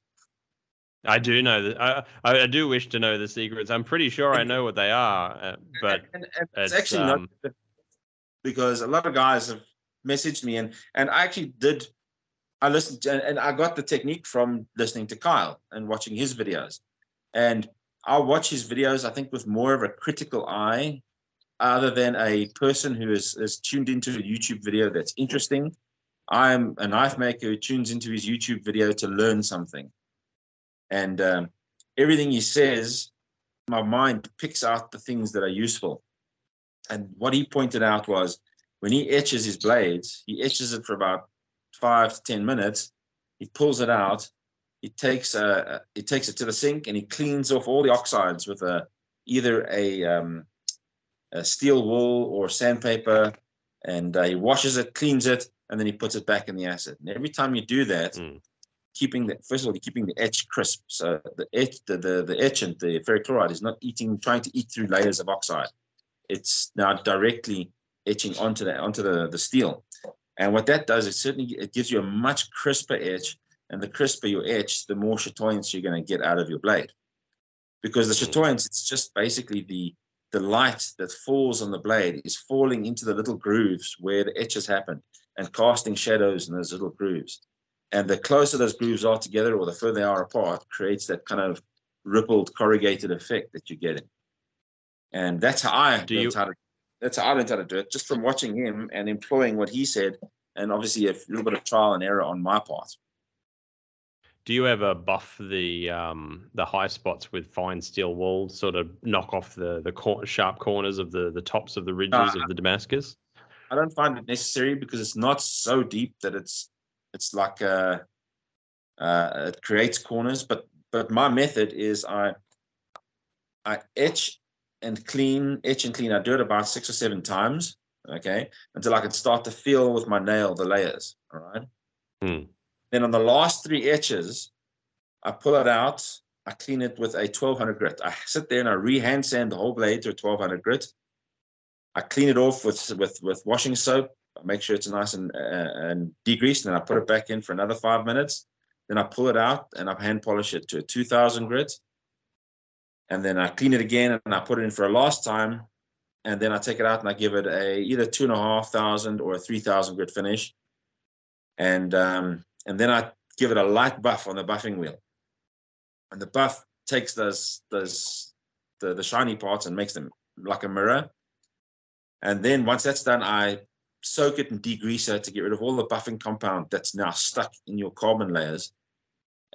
I do know that. I, I I do wish to know the secrets. I'm pretty sure I know what they are, uh, but and, and it's, it's, actually um, not because a lot of guys have messaged me and and I actually did I listened to, and I got the technique from listening to Kyle and watching his videos. And I'll watch his videos, I think, with more of a critical eye, other than a person who is, is tuned into a YouTube video that's interesting. I'm a knife maker who tunes into his YouTube video to learn something. And um, everything he says, my mind picks out the things that are useful. And what he pointed out was when he etches his blades, he etches it for about five to ten minutes. He pulls it out. He takes uh, he takes it to the sink and he cleans off all the oxides with a either a, um, a steel wool or sandpaper, and uh, he washes it, cleans it, and then he puts it back in the acid. And every time you do that, Mm. keeping the first of all, you're keeping the etch crisp. So the etch, the the, the etchant, the ferrochloride, is not eating, trying to eat through layers of oxide. It's now directly etching onto the onto the, the steel. And what that does is certainly it gives you a much crisper etch. And the crisper your etch, the more chatoyance you're going to get out of your blade. Because the Mm. chatoyance, it's just basically the the light that falls on the blade is falling into the little grooves where the etches has happened and casting shadows in those little grooves. And the closer those grooves are together or the further they are apart, creates that kind of rippled corrugated effect that you're getting. And that's how I Do learned you- how to that's how I learned how to do it, just from watching him and employing what he said, and obviously a little bit of trial and error on my part. Do you ever buff the um, the high spots with fine steel wool, sort of knock off the the cor- sharp corners of the the tops of the ridges Uh, of the Damascus? I don't find it necessary because it's not so deep that it's it's like uh, uh, it creates corners. But but my method is I I etch and clean, etch and clean. I do it about six or seven times, okay, until I can start to feel with my nail the layers. All right. Hmm. Then on the last three etches, I pull it out. I clean it with a 1200 grit. I sit there and I re-hand sand the whole blade to a 1200 grit. I clean it off with with with washing soap. I make sure it's nice and uh, and degreased, and I put it back in for another five minutes. Then I pull it out and I hand polish it to a 2000 grit. and then I clean it again and I put it in for a last time, and then I take it out and I give it a either two and a half thousand or a three thousand grit finish, and um, and then I give it a light buff on the buffing wheel, and the buff takes those those the, the shiny parts and makes them like a mirror. And then once that's done, I soak it in degreaser to get rid of all the buffing compound that's now stuck in your carbon layers.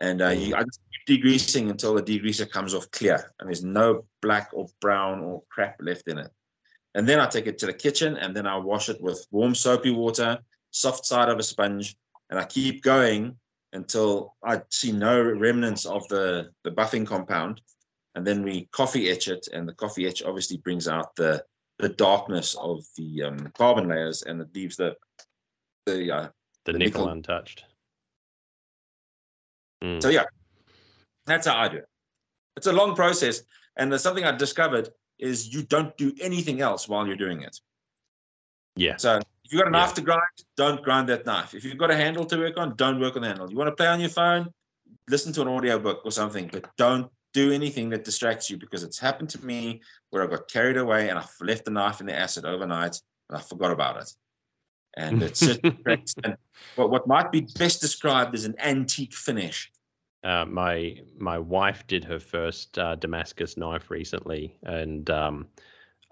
And uh, you, I just keep degreasing until the degreaser comes off clear and there's no black or brown or crap left in it. And then I take it to the kitchen and then I wash it with warm soapy water, soft side of a sponge, and I keep going until I see no remnants of the, the buffing compound. And then we coffee etch it, and the coffee etch obviously brings out the the darkness of the um, carbon layers, and it leaves the the uh, the, The nickel, nickel- untouched. Mm. So yeah, that's how I do it. It's a long process, and there's something I discovered is you don't do anything else while you're doing it. yeah, So if you've got a Yeah. to grind, don't grind that knife. If you've got a handle to work on, don't work on the handle. You want to play on your phone, listen to an audio book or something, but don't do anything that distracts you because it's happened to me where I got carried away and I left the knife in the acid overnight and I forgot about it. And it's [LAUGHS] and what what might be best described as an antique finish. uh, my my wife did her first uh, Damascus knife recently, and um,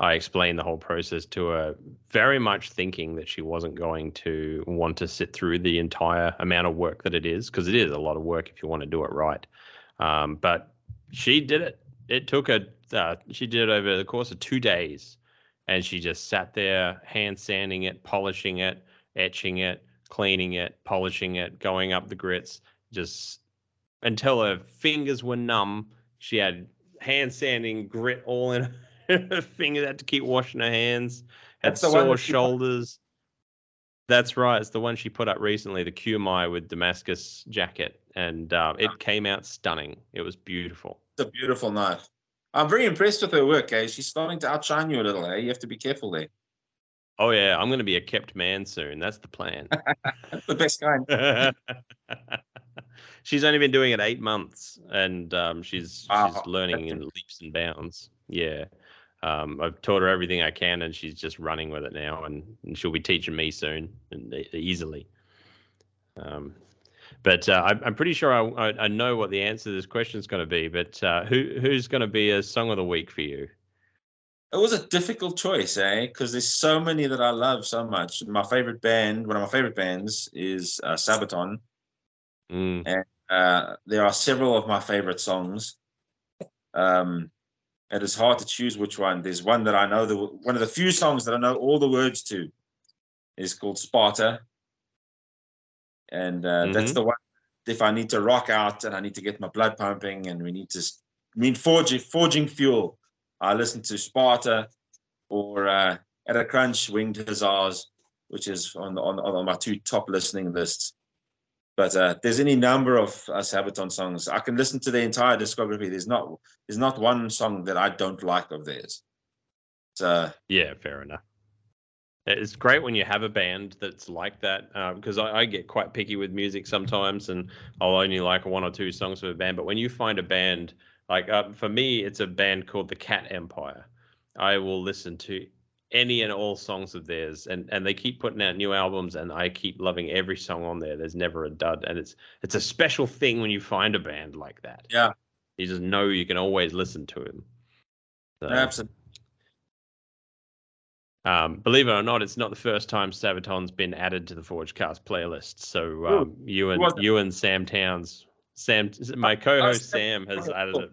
I explained the whole process to her, very much thinking that she wasn't going to want to sit through the entire amount of work that it is, because it is a lot of work if you want to do it right. Um, but she did it. It took her. Uh, she did it over the course of two days, and she just sat there, hand sanding it, polishing it, etching it, cleaning it, polishing it, going up the grits, just until her fingers were numb. She had hand sanding grit all in [LAUGHS] her fingers. Had to keep washing her hands. Had That's sore shoulders. That's right. It's the one she put up recently, the QMI with Damascus jacket, and uh, it came out stunning. It was beautiful. It's a beautiful knife. I'm very impressed with her work, eh? She's starting to outshine you a little, eh? You have to be careful there. Oh yeah, I'm going to be a kept man soon. That's the plan. [LAUGHS] That's the best kind. [LAUGHS] she's only been doing it eight months, and um, she's Wow, she's learning in leaps and bounds. Yeah, um, I've taught her everything I can, and she's just running with it now, and, and she'll be teaching me soon and easily. Um, but uh, I'm, I'm pretty sure I, I, I know what the answer to this question is going to be. But uh, who who's going to be a song of the week for you? It was a difficult choice, eh? Because there's so many that I love so much. My favorite band, one of my favorite bands, is uh, Sabaton. Mm, Uh, there are several of my favorite songs. Um, it is hard to choose which one. There's one that I know the one of the few songs that I know all the words to is called Sparta, and uh, that's Mhm. the one. If I need to rock out and I need to get my blood pumping and we need to, I mean, forging forging fuel, I listen to Sparta or uh, at a crunch Winged Hussars, which is on on on my two top listening lists. But uh, there's any number of uh, Sabaton songs. I can listen to the entire discography. There's not there's not one song that I don't like of theirs. So Yeah, fair enough. It's great when you have a band that's like that because I, I get quite picky with music sometimes, and I'll only like one or two songs of a band. But when you find a band like uh, for me, it's a band called the Cat Empire. I will listen to any and all songs of theirs, and and they keep putting out new albums, and I keep loving every song on there. There's never a dud, and it's it's a special thing when you find a band like that. Yeah. you just know you can always listen to them. So, absolutely, um, believe it or not, it's not the first time Sabaton's been added to the Forgecast playlist. So um, you and you and Sam Towns, Sam, my co-host Sam- Sam has added it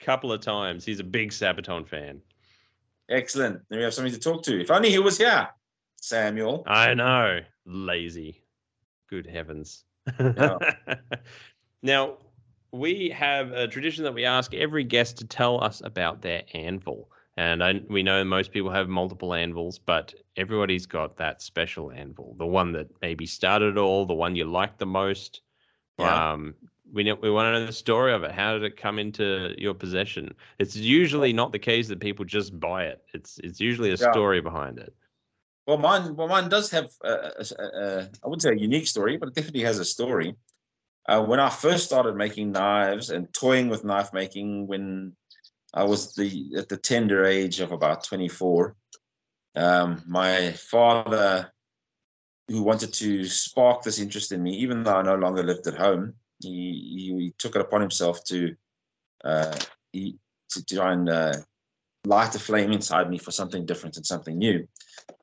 a couple of times. He's a big Sabaton fan. Excellent. Then we have something to talk to. If only he was here, Samuel. I know, lazy. Good heavens. Yeah. [LAUGHS] now we have a tradition that we ask every guest to tell us about their anvil. And I, we know most people have multiple anvils, but everybody's got that special anvil, the one that maybe started it all, the one you like the most. Yeah. Um, we know, we want to know the story of it. How did it come into your possession? It's usually not the case that people just buy it. It's it's usually a Yeah. story behind it. Well, mine, well, mine does have, a, a, a, a, I wouldn't say a unique story, but it definitely has a story. Uh, when I first started making knives and toying with knife making, when I was the at the tender age of about 24. Um, my father, who wanted to spark this interest in me, even though I no longer lived at home, he, he, he took it upon himself to uh, he, to try and uh, light a flame inside me for something different and something new.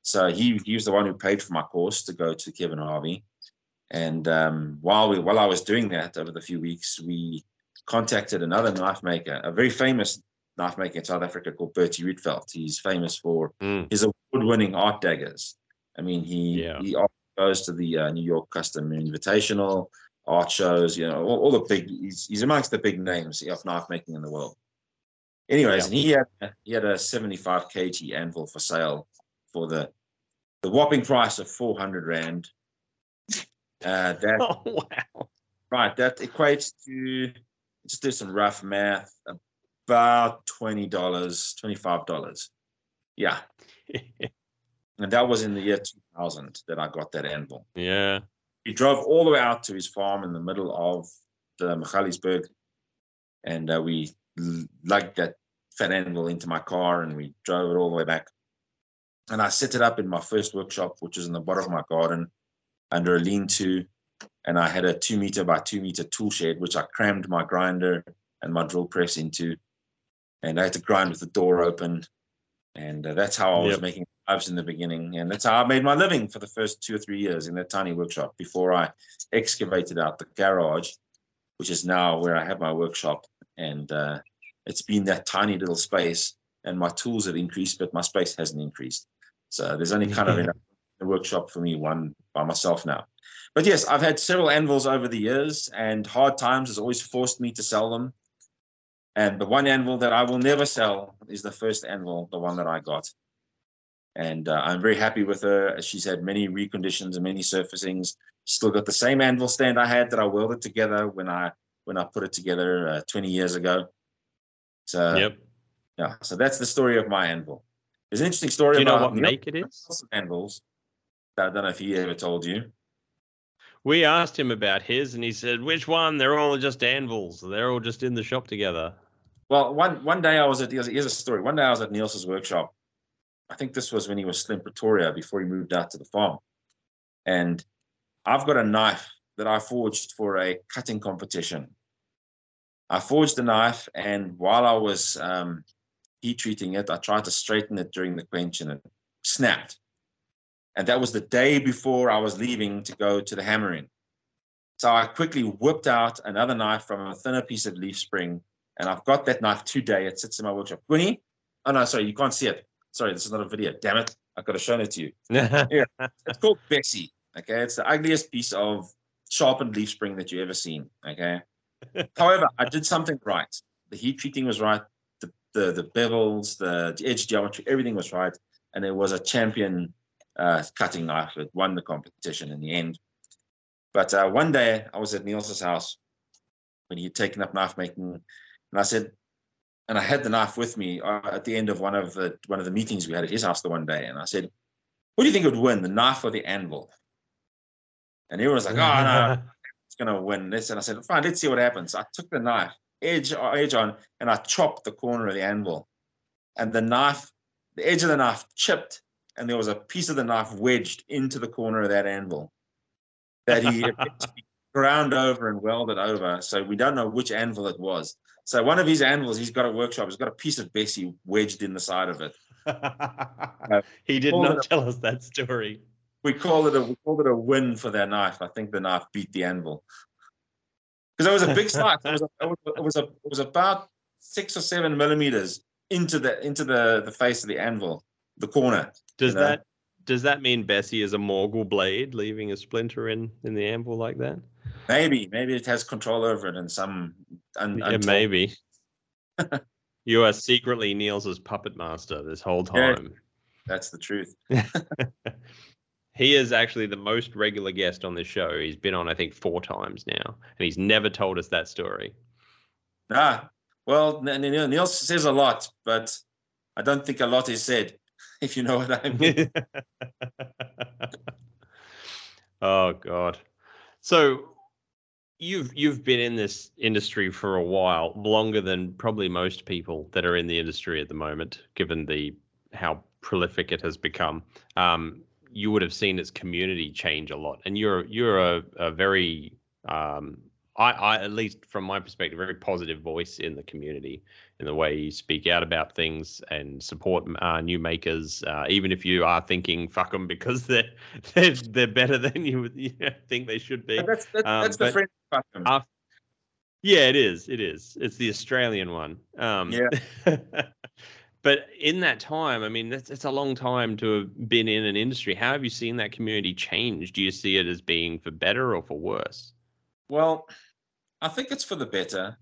So he, he was the one who paid for my course to go to Kevin Harvey. And um, while we while I was doing that over the few weeks, we contacted another knife maker, a very famous knife maker in South Africa called Bertie Rietveld. He's famous for Mm. his award-winning art daggers. I mean, he Yeah. he goes to the uh, New York Custom Invitational art shows. You know, all, all the big. He's, he's amongst the big names of knife making in the world. Anyways, Yeah. and he had he had a 75 kg anvil for sale for the the whopping price of 400 rand. Uh, that [LAUGHS] Oh wow. right, that equates to just do some rough math, about twenty dollars, twenty five dollars. Yeah, [LAUGHS] and that was in the year 2000 that I got that anvil. yeah. He drove all the way out to his farm in the middle of the Magaliesberg, and uh, we lugged that fat anvil into my car, and we drove it all the way back. And I set it up in my first workshop, which is in the bottom of my garden, under a lean-to, and I had a two meter by two meter tool shed, which I crammed my grinder and my drill press into, and I had to grind with the door open, and uh, that's how I was Yep. making knives in the beginning, and that's how I made my living for the first two or three years in that tiny workshop before I excavated out the garage, which is now where I have my workshop, and uh, it's been that tiny little space, and my tools have increased, but my space hasn't increased. So there's only kind of [LAUGHS] enough a workshop for me, one by myself now. But yes, I've had several anvils over the years, and hard times has always forced me to sell them. And the one anvil that I will never sell is the first anvil, the one that I got. And uh, I'm very happy with her. She's had many reconditions and many surfacings. Still got the same anvil stand I had that I welded together when I when I put it together uh, 20 years ago. So yep. yeah, so that's the story of my anvil. There's an interesting story Do you know about what make it is? Anvils. I don't know if he ever told you. We asked him about his, and he said, "Which one? They're all just anvils. They're all just in the shop together." Well, one one day I was at here's a story. One day I was at Niels's workshop. I think this was when he was still in Pretoria before he moved out to the farm. And I've got a knife that I forged for a cutting competition. I forged the knife, and while I was um, heat treating it, I tried to straighten it during the quench, and it snapped. And that was the day before I was leaving to go to the hammering. So I quickly whipped out another knife from a thinner piece of leaf spring and I've got that knife today. It sits in my workshop. Winnie? Oh no, sorry, you can't see it. Sorry, this is not a video. Damn it. I could have shown it to you. [LAUGHS] It's called Bessie. Okay. It's the ugliest piece of sharpened leaf spring that you've ever seen. Okay. [LAUGHS] However, I did something right. The heat treating was right. The the, the bevels, the, the edge geometry, everything was right. And it was a champion uh, cutting knife. that won the competition in the end. But uh, one day I was at Niels's house when he had taken up knife making and I said, and I had the knife with me uh, at the end of one of the one of the meetings we had at his house the one day. And I said, "What do you think would win, the knife or the anvil?" And everyone was like, "Oh no, [LAUGHS] it's gonna win this." And I said, "Fine, let's see what happens." I took the knife, edge edge on, and I chopped the corner of the anvil, and the knife, the edge of the knife chipped, and there was a piece of the knife wedged into the corner of that anvil that he [LAUGHS] ground over and welded over. So we don't know which anvil it was. So one of his anvils, he's got a workshop. He's got a piece of Bessie wedged in the side of it. [LAUGHS] he did not it tell us that story. We called it a we called it a win for their knife. I think the knife beat the anvil because it was a big [LAUGHS] slice. It was, a, it was a, it was a it was about six or seven millimeters into the into the the face of the anvil, the corner. Does You know? that does that mean Bessie is a Morgul blade, leaving a splinter in in the anvil like that? Maybe maybe it has control over it in some. Un, Yeah, untold- maybe. [LAUGHS] you are secretly Niels's puppet master this whole Yeah. time. That's the truth. [LAUGHS] [LAUGHS] He is actually the most regular guest on this show. He's been on, I think, four times now, and he's never told us that story. Ah, well, N- N- Neil says a lot, but I don't think a lot is said. If you know what I mean. oh God. So you've you've been in this industry for a while, longer than probably most people that are in the industry at the moment, given the how prolific it has become. Um, you would have seen its community change a lot, and you're you're a, a very um, I, I, at least from my perspective, very positive voice in the community in the way you speak out about things and support uh, new makers, uh, even if you are thinking "fuck them" [LAUGHS] because they're they're, they're better than you, [LAUGHS] you think they should be. But that's that's, um, that's the French fuck them. Uh, yeah, it is. It is. It's the Australian one. Um, yeah. [LAUGHS] but in that time, I mean, it's, it's a long time to have been in an industry. How have you seen that community change? Do you see it as being for better or for worse? Well, I think it's for the better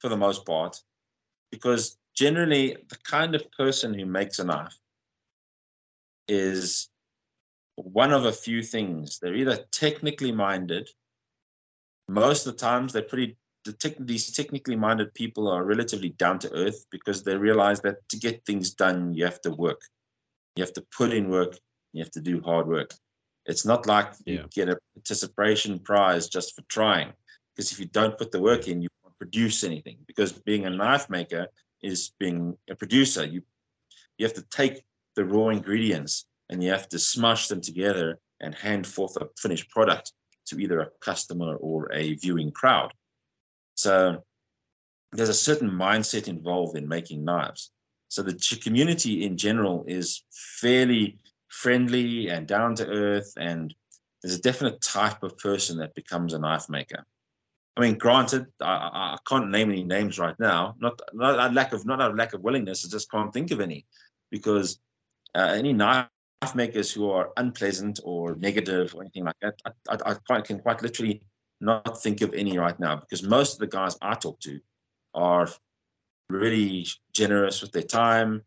for the most part, because generally the kind of person who makes a knife is one of a few things. They're either technically minded. Most of the times, they're pretty. The tech, these technically minded people are relatively down to earth because they realize that to get things done, you have to work. You have to put in work. You have to do hard work. It's not like yeah. you get a participation prize just for trying. Because if you don't put the work in, you won't produce anything. Because being a knife maker is being a producer. You you have to take the raw ingredients and you have to smash them together and hand forth a finished product to either a customer or a viewing crowd. So there's a certain mindset involved in making knives. So the community in general is fairly friendly and down to earth, and there's a definite type of person that becomes a knife maker. I mean, granted, I, I can't name any names right now. Not not a lack of not a lack of willingness. I just can't think of any, because uh, any knife makers who are unpleasant or negative or anything like that, I, I, I can quite literally not think of any right now. Because most of the guys I talk to are really generous with their time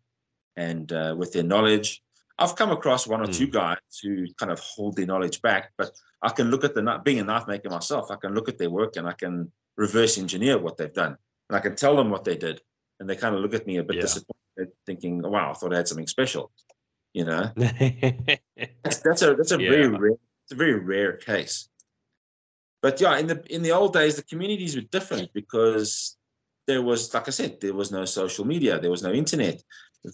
and uh, with their knowledge. I've come across one or mm. two hmm. guys who kind of hold their knowledge back, but I can look at the being a knife maker myself. I can look at their work and I can reverse engineer what they've done, and I can tell them what they did, and they kind of look at me a bit yeah. disappointed, thinking, oh, "Wow, I thought I had something special." You know, [LAUGHS] that's, that's, a that's a yeah. very rare, it's a very rare case. But yeah, in the in the old days, the communities were different because there was, like I said, there was no social media, there was no internet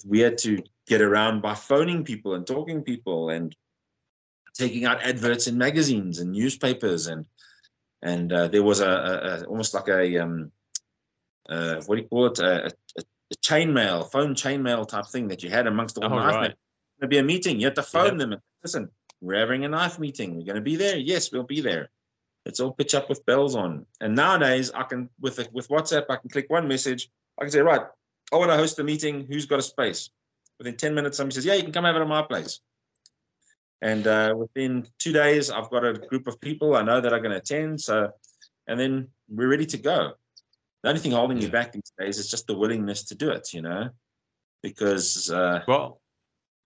we had to get around by phoning people and talking people and taking out adverts in magazines and newspapers and and uh, there was a, a, a, almost like a um, uh, what do you call it a, a, a chain mail phone chain mail type thing that you had amongst all oh, knife right. There'd be a meeting. You had to phone yep. them and listen. We're having a knife meeting. We're going to be there. Yes, we'll be there. It's all pitch up with bells on. And nowadays, I can with with WhatsApp, I can click one message. I can say, right, I want to host a meeting. Who's got a space? Within 10 minutes, somebody says, Yeah, you can come over to my place. And uh, within two days, I've got a group of people I know that are going to attend. So, and then we're ready to go. The only thing holding yeah. you back these days is just the willingness to do it, you know, because uh, well,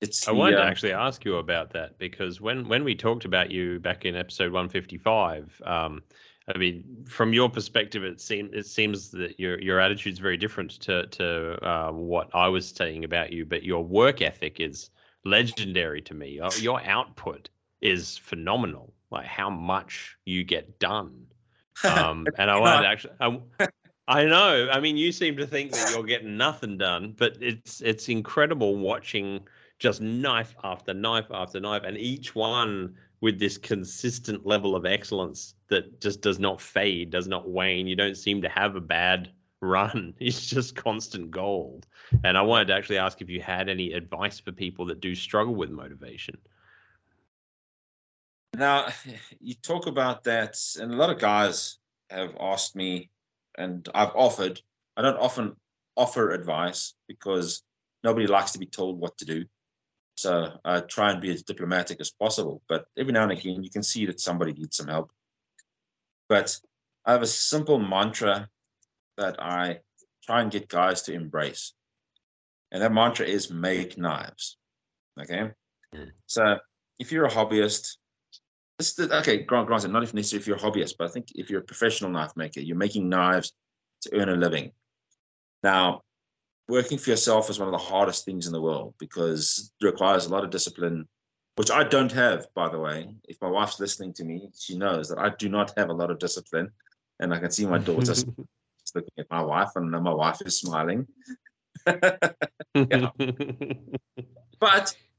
it's. I the, wanted uh, to actually ask you about that because when when we talked about you back in episode 155, um, I mean, from your perspective, it seems it seems that your your attitude is very different to to uh, what I was saying about you. But your work ethic is legendary to me. Uh, your output is phenomenal. Like how much you get done. [LAUGHS] Um, and I wanted to actually. I, I know. I mean, you seem to think that you're getting nothing done, but it's it's incredible watching just knife after knife after knife, and each one with this consistent level of excellence that just does not fade, does not wane. You don't seem to have a bad run. [LAUGHS] It's just constant gold. And I wanted to actually ask if you had any advice for people that do struggle with motivation. Now, [LAUGHS] you talk about that, and a lot of guys have asked me, and I've offered. I don't often offer advice because nobody likes to be told what to do. So I try and be as diplomatic as possible. But every now and again, you can see that somebody needs some help. But I have a simple mantra that I try and get guys to embrace. And that mantra is make knives. Okay. Mm. So if you're a hobbyist, this is the, okay, granted, not if necessarily if you're a hobbyist, but I think if you're a professional knife maker, you're making knives to earn a living. Now, working for yourself is one of the hardest things in the world because it requires a lot of discipline, which I don't have, by the way. If my wife's listening to me, she knows that I do not have a lot of discipline. and I can see my daughter [LAUGHS] looking at my wife, and my wife is smiling. [LAUGHS] but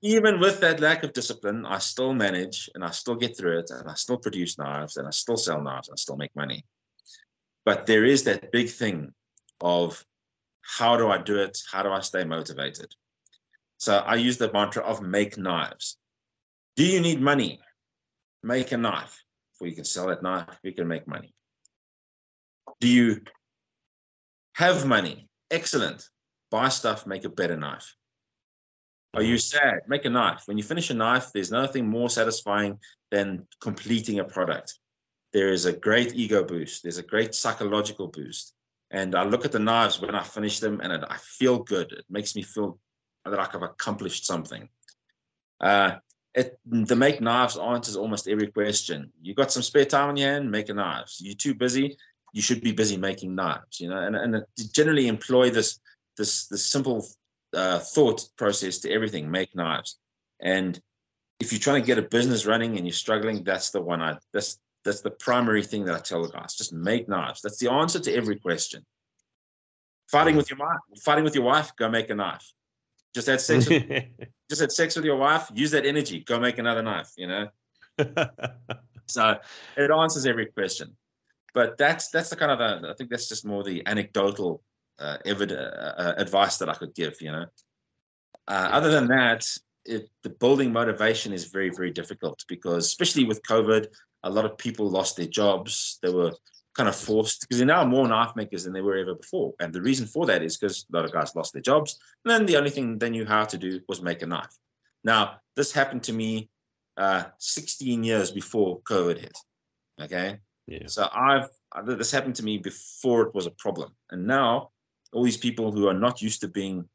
even with that lack of discipline, I still manage and I still get through it and I still produce knives and I still sell knives and I still make money. But there is that big thing of how do I do it? How do I stay motivated? So I use the mantra of make knives. Do you need money? Make a knife. Before you can sell that knife, you can make money. Do you have money? Excellent. Buy stuff, make a better knife. Are you sad? Make a knife. When you finish a knife, there's nothing more satisfying than completing a product. There is a great ego boost. There's a great psychological boost. And I look at the knives when I finish them and I feel good. It makes me feel like I've accomplished something. Uh, it, to make knives answers almost every question. You got some spare time on your hand, make a knives. You're too busy, you should be busy making knives. You know, and and generally employ this this this simple uh, thought process to everything. Make knives, and if you're trying to get a business running and you're struggling, that's the one I that's that's the primary thing that I tell the guys. Just make knives. That's the answer to every question. Fighting with your wife, fighting with your wife, go make a knife. Just had sex. With, [LAUGHS] just had sex with your wife. Use that energy. Go make another knife. You know. [LAUGHS] so it answers every question, but that's that's the kind of a, I think that's just more the anecdotal uh, evidence uh, uh, advice that I could give. You know. Uh, other than that, it, the building motivation is very very difficult because especially with COVID, a lot of people lost their jobs. They were kind of forced because there are now more knife makers than there were ever before. And the reason for that is because a lot of guys lost their jobs. And then the only thing they knew how to do was make a knife. Now, this happened to me uh, 16 years before COVID hit. Okay. Yeah. So I've this happened to me before it was a problem. And now all these people who are not used to being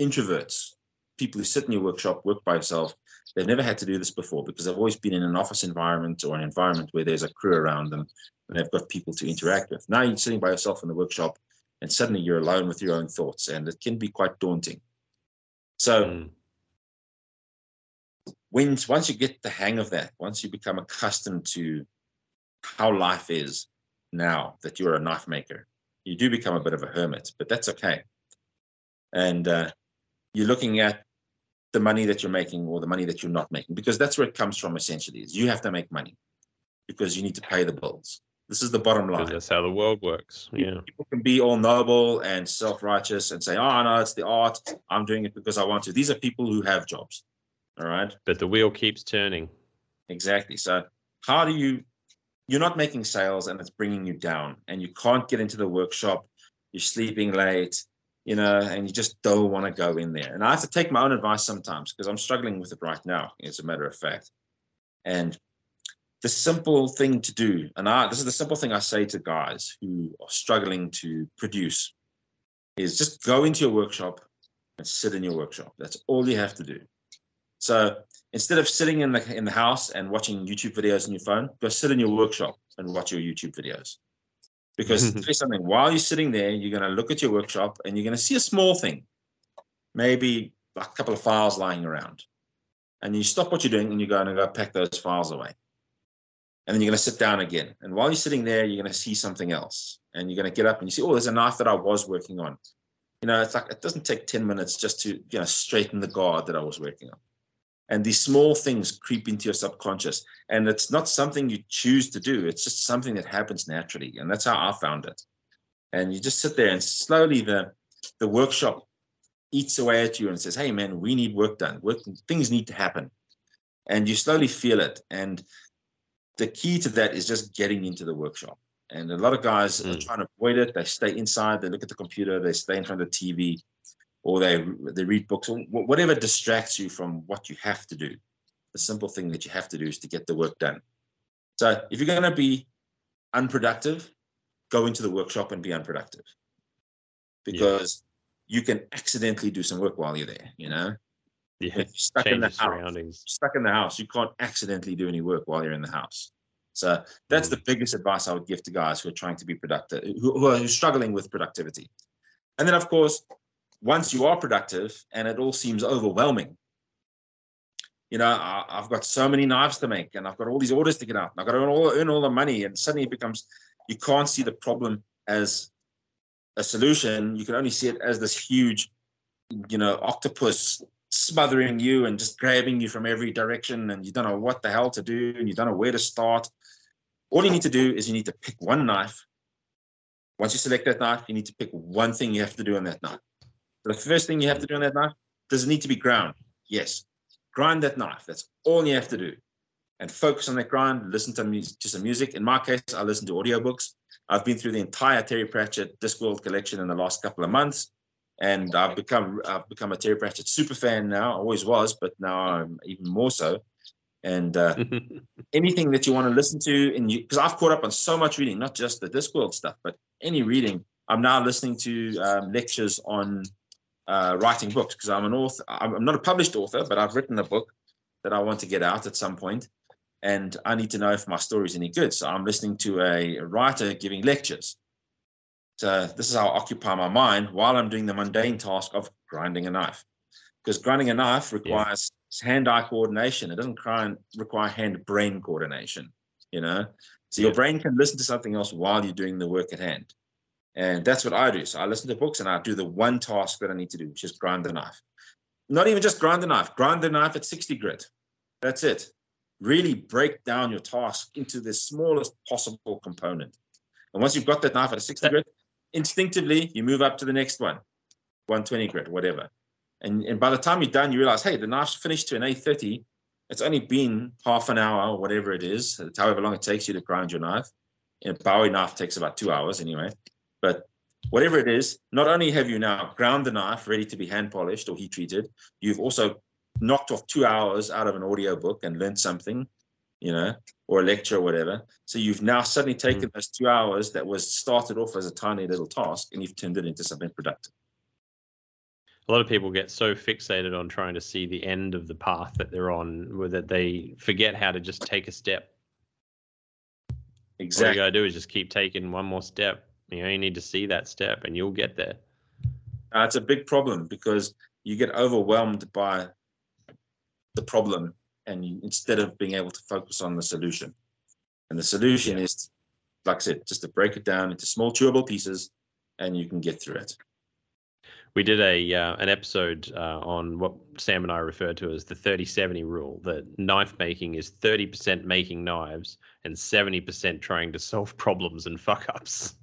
introverts, people who sit in your workshop, work by yourself, they've never had to do this before because they've always been in an office environment or an environment where there's a crew around them and they've got people to interact with. Now you're sitting by yourself in the workshop and suddenly you're alone with your own thoughts and it can be quite daunting. So mm. when once you get the hang of that, once you become accustomed to how life is now that you're a knife maker, you do become a bit of a hermit, but that's okay. And uh, you're looking at the money that you're making or the money that you're not making because that's where it comes from essentially is you have to make money because you need to pay the bills. This is the bottom line. that's how the world works. Yeah. people can be all noble and self-righteous and say oh no it's the art. I'm doing it because i want to. These are people who have jobs. All right? But the wheel keeps turning. Exactly. So how do you you're not making sales and it's bringing you down and you can't get into the workshop you're sleeping late you know, and you just don't want to go in there. And I have to take my own advice sometimes because I'm struggling with it right now, as a matter of fact. And the simple thing to do, and I, this is the simple thing I say to guys who are struggling to produce, is just go into your workshop and sit in your workshop. That's all you have to do. So instead of sitting in the in the house and watching YouTube videos on your phone, go sit in your workshop and watch your YouTube videos. Because [LAUGHS] tell something, while you're sitting there, you're going to look at your workshop and you're going to see a small thing, maybe a couple of files lying around. And you stop what you're doing and you're going to go pack those files away. And then you're going to sit down again. And while you're sitting there, you're going to see something else. And you're going to get up and you see, oh, there's a knife that I was working on. You know, it's like it doesn't take 10 minutes just to, you know, straighten the guard that I was working on. And these small things creep into your subconscious. And it's not something you choose to do, it's just something that happens naturally. And that's how I found it. And you just sit there and slowly the, the workshop eats away at you and says, Hey, man, we need work done. Work, things need to happen. And you slowly feel it. And the key to that is just getting into the workshop. And a lot of guys mm. are trying to avoid it. They stay inside, they look at the computer, they stay in front of the TV, or they they read books or whatever distracts you from what you have to do the simple thing that you have to do is to get the work done. So if you're going to be unproductive go into the workshop and be unproductive. Because yeah. you can accidentally do some work while you're there you know? Yeah stuck in the house stuck in the house you can't accidentally do any work while you're in the house. So that's mm. the biggest advice i would give to guys who are trying to be productive who, who are struggling with productivity. And then of course once you are productive and it all seems overwhelming, you know, I, have got so many knives to make and I've got all these orders to get out. and I've got to earn all, earn all the money and suddenly it becomes you can't see the problem as a solution. You can only see it as this huge, you know, octopus smothering you and just grabbing you from every direction, and you don't know what the hell to do, and you don't know where to start. All you need to do is you need to pick one knife. Once you select that knife, you need to pick one thing you have to do on that knife. The first thing you have to do on that knife does it need to be ground? Yes. Grind that knife. That's all you have to do. And focus on that grind, listen to, music, to some music. In my case, I listen to audiobooks. I've been through the entire Terry Pratchett Discworld collection in the last couple of months. And I've become I've become a Terry Pratchett super fan now. I always was, but now I'm even more so. And uh, [LAUGHS] anything that you want to listen to, and because I've caught up on so much reading, not just the Discworld stuff, but any reading. I'm now listening to um, lectures on uh, writing books because I'm an author. I'm not a published author, but I've written a book that I want to get out at some point, and I need to know if my story is any good. So I'm listening to a writer giving lectures. So this is how I occupy my mind while I'm doing the mundane task of grinding a knife, because grinding a knife requires yeah. hand-eye coordination. It doesn't require hand-brain coordination. You know, so your brain can listen to something else while you're doing the work at hand. And that's what I do. So I listen to books and I do the one task that I need to do, which is grind the knife. Not even just grind the knife, grind the knife at 60 grit. That's it. Really break down your task into the smallest possible component. And once you've got that knife at a 60 grit, instinctively you move up to the next one, 120 grit, whatever. And, and by the time you're done, you realize, hey, the knife's finished to an A30. It's only been half an hour or whatever it is, however long it takes you to grind your knife. And a Bowie knife takes about two hours anyway. But whatever it is, not only have you now ground the knife ready to be hand polished or heat treated, you've also knocked off two hours out of an audio book and learned something, you know, or a lecture or whatever. So you've now suddenly hmm. taken those two hours that was started off as a tiny little task and you've turned it into something productive. A lot of people get so fixated on trying to see the end of the path that they're on that they forget how to just take a step. Exactly. All you gotta do is just keep taking one more step you only need to see that step and you'll get there. Uh, it's a big problem because you get overwhelmed by the problem and you, instead of being able to focus on the solution. And the solution yeah. is, like I said, just to break it down into small chewable pieces and you can get through it. We did a uh, an episode uh, on what Sam and I refer to as the 30-70 rule. That knife making is 30% making knives and 70% trying to solve [LAUGHS] problems and fuck ups.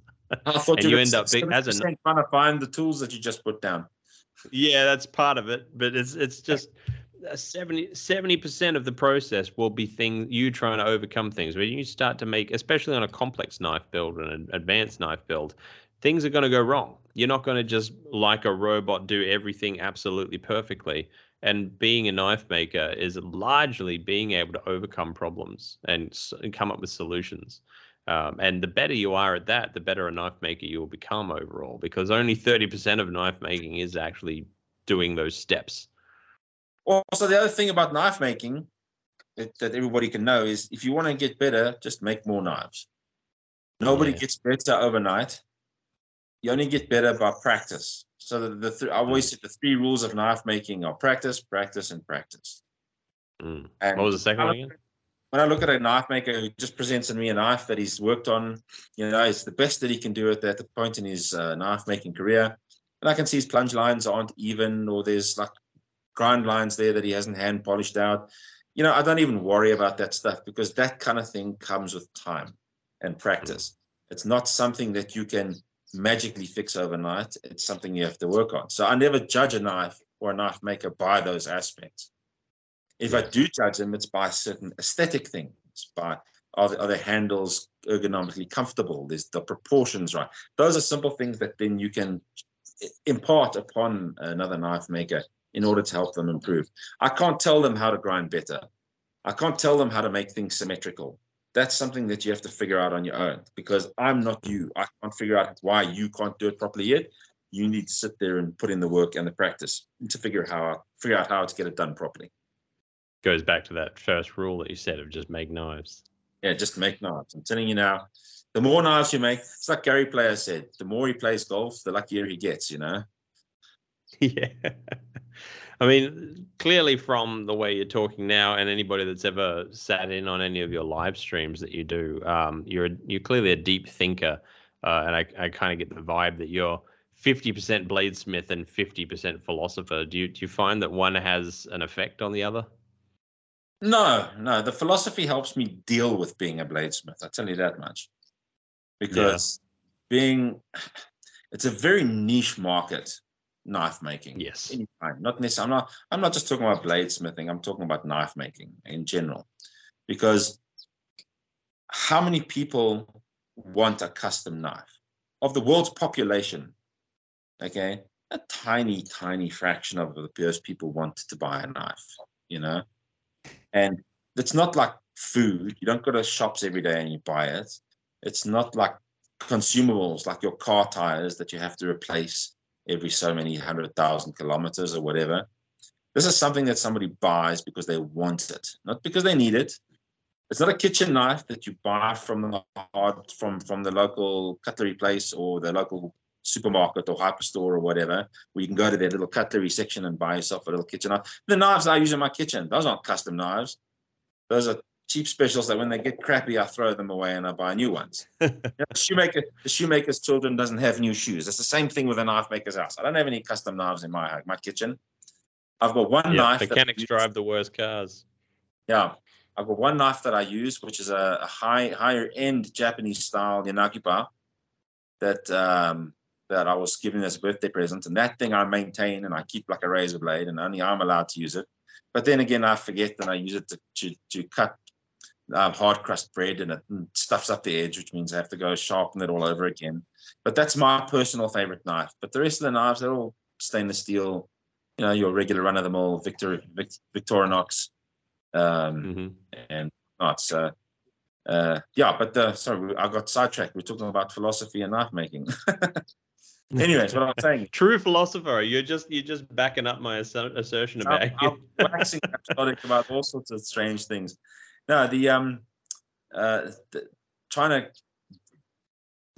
I thought [LAUGHS] and you, end up big, as a trying to find the tools that you just put down. Yeah, that's part of it, but it's it's just uh, 70 percent of the process will be things you trying to overcome things. When you start to make, especially on a complex knife build and an advanced knife build, things are going to go wrong. You're not going to just like a robot do everything absolutely perfectly. And being a knife maker is largely being able to overcome problems and, and come up with solutions. Um, and the better you are at that, the better a knife maker you will become overall, because only 30% of knife making is actually doing those steps. Also, the other thing about knife making that, that everybody can know is if you want to get better, just make more knives. Nobody yeah. gets better overnight. You only get better by practice. So the, the th- I always mm. say the three rules of knife making are practice, practice, and practice. Mm. And what was the second one again? When I look at a knife maker who just presents me a knife that he's worked on, you know, it's the best that he can do at that point in his uh, knife making career. And I can see his plunge lines aren't even, or there's like grind lines there that he hasn't hand polished out. You know, I don't even worry about that stuff because that kind of thing comes with time and practice. It's not something that you can magically fix overnight. It's something you have to work on. So I never judge a knife or a knife maker by those aspects. If I do judge them, it's by certain aesthetic things, by are the, are the handles ergonomically comfortable? There's the proportions right. Those are simple things that then you can impart upon another knife maker in order to help them improve. I can't tell them how to grind better. I can't tell them how to make things symmetrical. That's something that you have to figure out on your own because I'm not you. I can't figure out why you can't do it properly yet. You need to sit there and put in the work and the practice to figure out how figure out how to get it done properly goes back to that first rule that you said of just make knives. Yeah, just make knives. I'm telling you now, the more knives you make, it's like Gary Player said, the more he plays golf, the luckier he gets, you know? [LAUGHS] Yeah. I mean, clearly from the way you're talking now, and anybody that's ever sat in on any of your live streams that you do, um, you're you're clearly a deep thinker, uh, and I, I kind of get the vibe that you're 50% bladesmith and 50% philosopher. Do you do you find that one has an effect on the other? No, no. The philosophy helps me deal with being a bladesmith. I tell you that much, because yeah. being [SIGHS] it's a very niche market knife making. Yes. Anytime. Not necessarily. I'm not. I'm not just talking about bladesmithing. I'm talking about knife making in general, because how many people want a custom knife of the world's population? Okay, a tiny, tiny fraction of those people want to buy a knife. You know, and it's not like food. You don't go to shops every day and you buy it. It's not like consumables like your car tires that you have to replace every so many hundred thousand kilometers or whatever. This is something that somebody buys because they want it, not because they need it. It's not a kitchen knife that you buy from the hard from from the local cutlery place or the local supermarket or hyperstore or whatever, where you can go to their little cutlery section and buy yourself a little kitchen knife. The knives I use in my kitchen, those aren't custom knives. Those are cheap specials that when they get crappy, I throw them away and I buy new ones. [LAUGHS] you know, shoemaker, the shoemaker's children doesn't have new shoes. It's the same thing with a knife maker's house. I don't have any custom knives in my my kitchen. I've got one yeah, knife. Mechanics drive the worst cars. Yeah. I've got one knife that I use, which is a, a high higher end Japanese style Yanagiba that um, that I was given as a birthday present. And that thing I maintain and I keep like a razor blade, and only I'm allowed to use it. But then again, I forget and I use it to, to, to cut uh, hard crust bread and it stuffs up the edge, which means I have to go sharpen it all over again. But that's my personal favorite knife. But the rest of the knives, they're all stainless steel, you know, your regular run of the mill Victor, Vic, Victorinox. Um, mm-hmm. And not so. Uh, yeah, but uh, sorry, I got sidetracked. We're talking about philosophy and knife making. [LAUGHS] Anyways, what I'm saying. [LAUGHS] True philosopher. You're just you're just backing up my assertion about I'm, I'm [LAUGHS] waxing about all sorts of strange things. No, the um, uh, the, trying to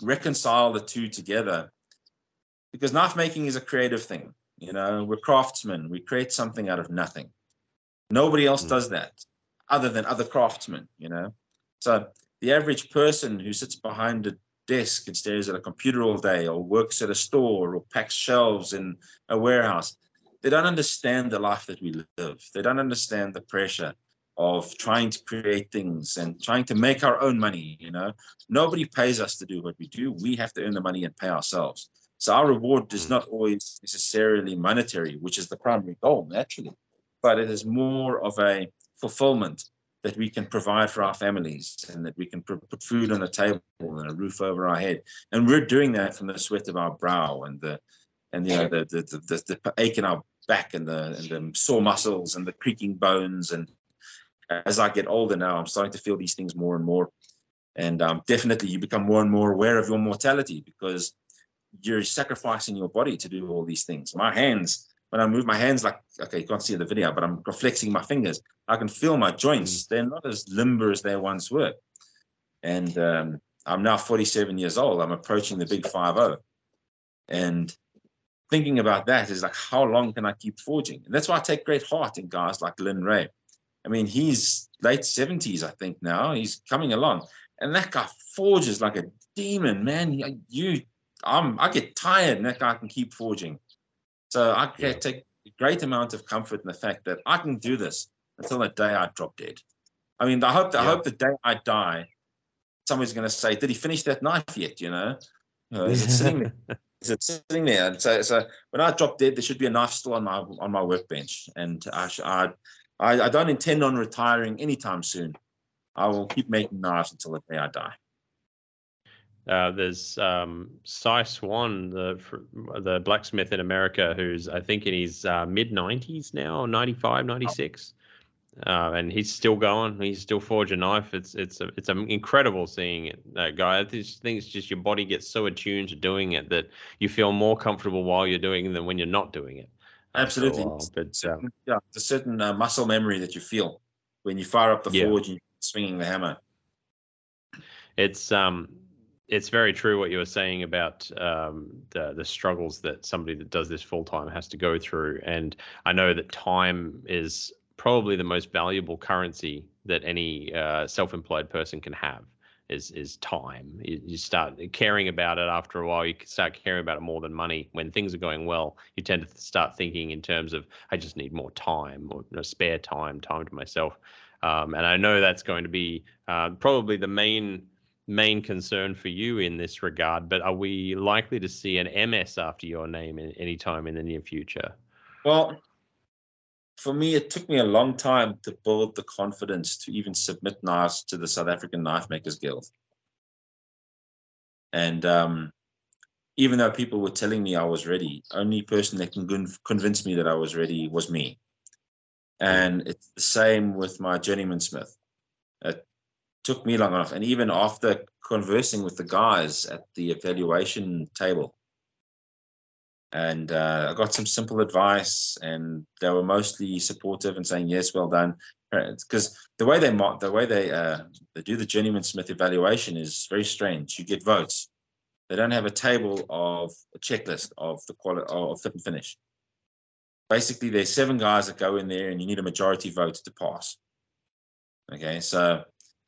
reconcile the two together because knife making is a creative thing. You know, we're craftsmen. We create something out of nothing. Nobody else mm. does that other than other craftsmen. You know, so the average person who sits behind a desk and stares at a computer all day or works at a store or packs shelves in a warehouse. They don't understand the life that we live. They don't understand the pressure of trying to create things and trying to make our own money you know? Nobody pays us to do what we do. We have to earn the money and pay ourselves. So our reward is hmm. not always necessarily monetary which is the primary goal naturally but it is more of a fulfillment that we can provide for our families and that we can put food on the table and a roof over our head and we're doing that from the sweat of our brow and the and you know the the, the, the, the ache in our back and the and the sore muscles and the creaking bones and as I get older now, I'm starting to feel these things more and more. And um, definitely, you become more and more aware of your mortality because you're sacrificing your body to do all these things. My hands, when I move my hands, like, okay, you can't see the video, but I'm flexing my fingers. I can feel my joints. Mm. They're not as limber as they once were. And um, I'm now 47 years old. I'm approaching the big 5 0. And thinking about that is like, how long can I keep forging? And that's why I take great heart in guys like Lin Rhea I mean, he's late 70s, I think now. He's coming along. And that guy forges like a demon, man. You, I'm, I get tired and that guy can keep forging. So I yeah. take a great amount of comfort in the fact that I can do this until the day I drop dead. I mean, I hope, yeah. I hope the day I die, somebody's going to say, did he finish that knife yet? You know, uh, is it sitting there? [LAUGHS] Is it sitting there? And so, so when I drop dead, there should be a knife still on my on my workbench, and I, I I, I don't intend on retiring anytime soon. I will keep making knives until the day I die. Uh, there's um, Cy Swan, the the blacksmith in America, who's I think in his uh, mid 90s now, 95, 96, uh, and he's still going. He's still forging a knife. It's it's a, it's incredible seeing it, that guy. I think it's just your body gets so attuned to doing it that you feel more comfortable while you're doing it than when you're not doing it. Absolutely. While, but um, yeah, a certain uh, muscle memory that you feel when you fire up the yeah. forge and swinging the hammer. It's um, it's very true what you were saying about um, the the struggles that somebody that does this full time has to go through, and I know that time is probably the most valuable currency that any uh, self-employed person can have is is time. You, you, start caring about it after a while. You start caring about it more than money. When things are going well, you tend to start thinking in terms of I just need more time or you know, spare time, time to myself. Um, and I know that's going to be uh, probably the main main concern for you in this regard. But are we likely to see an MS after your name in, any time in the near future? Well, for me, it took me a long time to build the confidence to even submit knives to the South African Knife Makers Guild. And um, even though people were telling me I was ready, only person that can convince me that I was ready was me. And it's the same with my journeyman smith. It took me long enough. And even after conversing with the guys at the evaluation table, and uh, I got some simple advice, and they were mostly supportive and saying yes, well done. Because the way they the way they uh, they do the journeyman smith evaluation is very strange. You get votes. They don't have a table of a checklist of the quality of fit and finish. Basically, there's seven guys that go in there, and you need a majority vote to pass. Okay, so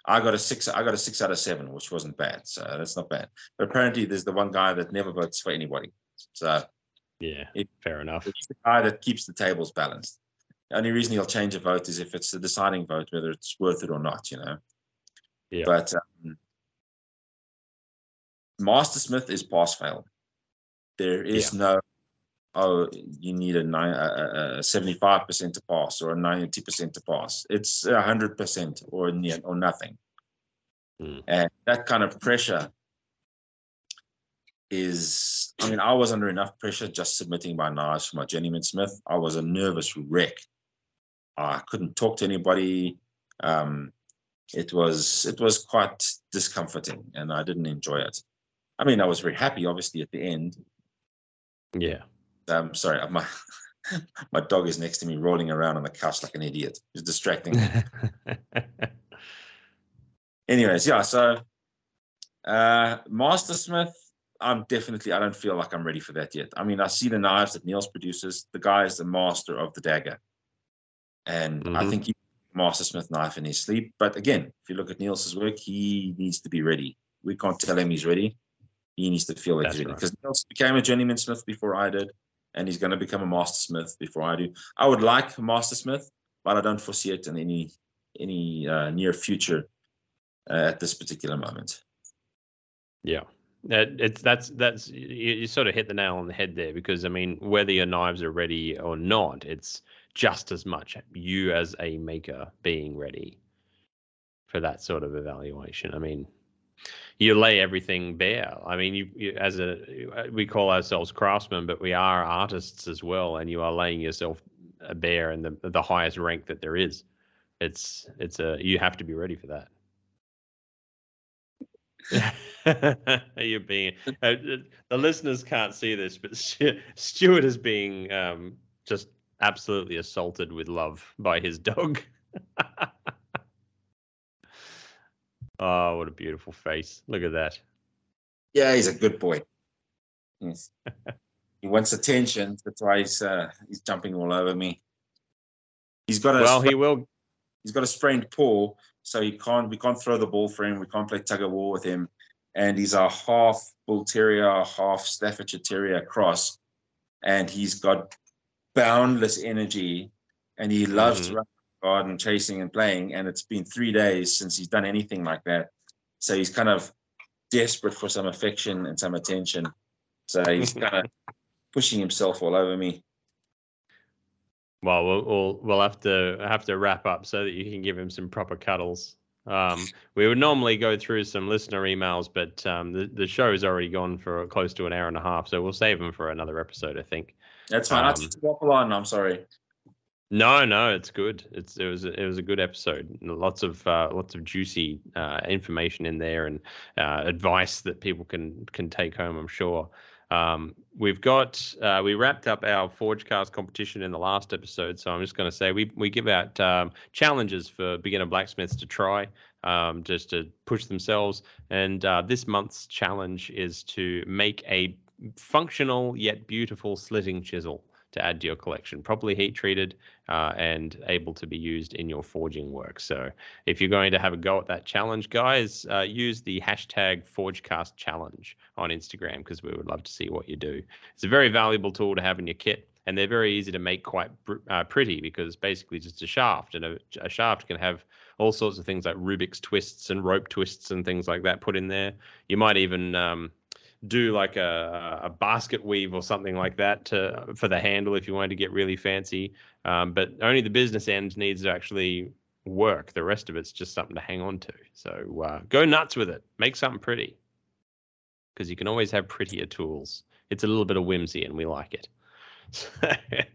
I got a six. I got a six out of seven, which wasn't bad. So that's not bad. But apparently, there's the one guy that never votes for anybody. So yeah, it, fair enough. It's the guy that keeps the tables balanced. The only reason he'll change a vote is if it's the deciding vote, whether it's worth it or not, you know. Yeah. But um, Master Smith is pass fail. There is yeah. no, oh, you need a, a, a 75% to pass or a 90% to pass. It's 100% or, or nothing. Mm. And that kind of pressure is I mean, I was under enough pressure just submitting my knives for my journeyman smith. I was a nervous wreck. I couldn't talk to anybody. Um, it was it was quite discomforting, and I didn't enjoy it. I mean, I was very happy, obviously, at the end. Yeah. Um, sorry, [LAUGHS] my my dog is next to me, rolling around on the couch like an idiot. He's distracting. [LAUGHS] Anyways, yeah. So, uh, Master Smith I'm definitely, I don't feel like I'm ready for that yet. I mean, I see the knives that Niels produces. The guy is the master of the dagger. And mm-hmm. I think he Master Smith knife in his sleep. But again, if you look at Niels's work, he needs to be ready. We can't tell him he's ready. He needs to feel like That's he's ready. Because right. Niels became a journeyman smith before I did, and he's going to become a master smith before I do. I would like a master smith, but I don't foresee it in any any uh, near future uh, at this particular moment. Yeah. It, it's that's that's you, you, sort of hit the nail on the head there because I mean whether your knives are ready or not, it's just as much you as a maker being ready for that sort of evaluation. I mean, you lay everything bare. I mean, you, you as a we call ourselves craftsmen, but we are artists as well, and you are laying yourself bare in the the highest rank that there is. It's it's a you have to be ready for that. [LAUGHS] You're being uh, uh, the listeners can't see this, but Stuart is being um, just absolutely assaulted with love by his dog. [LAUGHS] oh, what a beautiful face! Look at that. Yeah, he's a good boy. Yes. [LAUGHS] he wants attention. That's why he's uh, he's jumping all over me. He's got a well. He will. He's got a sprained paw, so he can't. We can't throw the ball for him. We can't play tug of war with him and he's a half bull terrier, half Staffordshire terrier cross, and he's got boundless energy, and he loves mm-hmm. to run the garden, chasing and playing. And it's been three days since he's done anything like that, so he's kind of desperate for some affection and some attention. So he's [LAUGHS] kind of pushing himself all over me. Well, we'll we'll we'll have to have to wrap up so that you can give him some proper cuddles. Um, we would normally go through some listener emails, but um, the the show has already gone for close to an hour and a half, so we'll save them for another episode. I think. That's fine. Um, I swap on. I'm sorry. No, no, it's good. It's it was it was a good episode. Lots of uh, lots of juicy uh, information in there and uh, advice that people can can take home. I'm sure. Um, we've got uh, we wrapped up our Forgecast competition in the last episode, so I'm just going to say we we give out um, challenges for beginner blacksmiths to try, um, just to push themselves. And uh, this month's challenge is to make a functional yet beautiful slitting chisel to add to your collection, properly heat treated uh, and able to be used in your forging work. So if you're going to have a go at that challenge, guys, uh, use the hashtag ForgeCastChallenge on Instagram because we would love to see what you do. It's a very valuable tool to have in your kit. And they're very easy to make quite uh, pretty because basically just a shaft, and a, a shaft can have all sorts of things like Rubik's twists and rope twists and things like that put in there. You might even um, do like a, a basket weave or something like that to for the handle if you wanted to get really fancy. Um, but only the business end needs to actually work. The rest of it's just something to hang on to. So uh, go nuts with it. Make something pretty because you can always have prettier tools. It's a little bit of whimsy and we like it. [LAUGHS]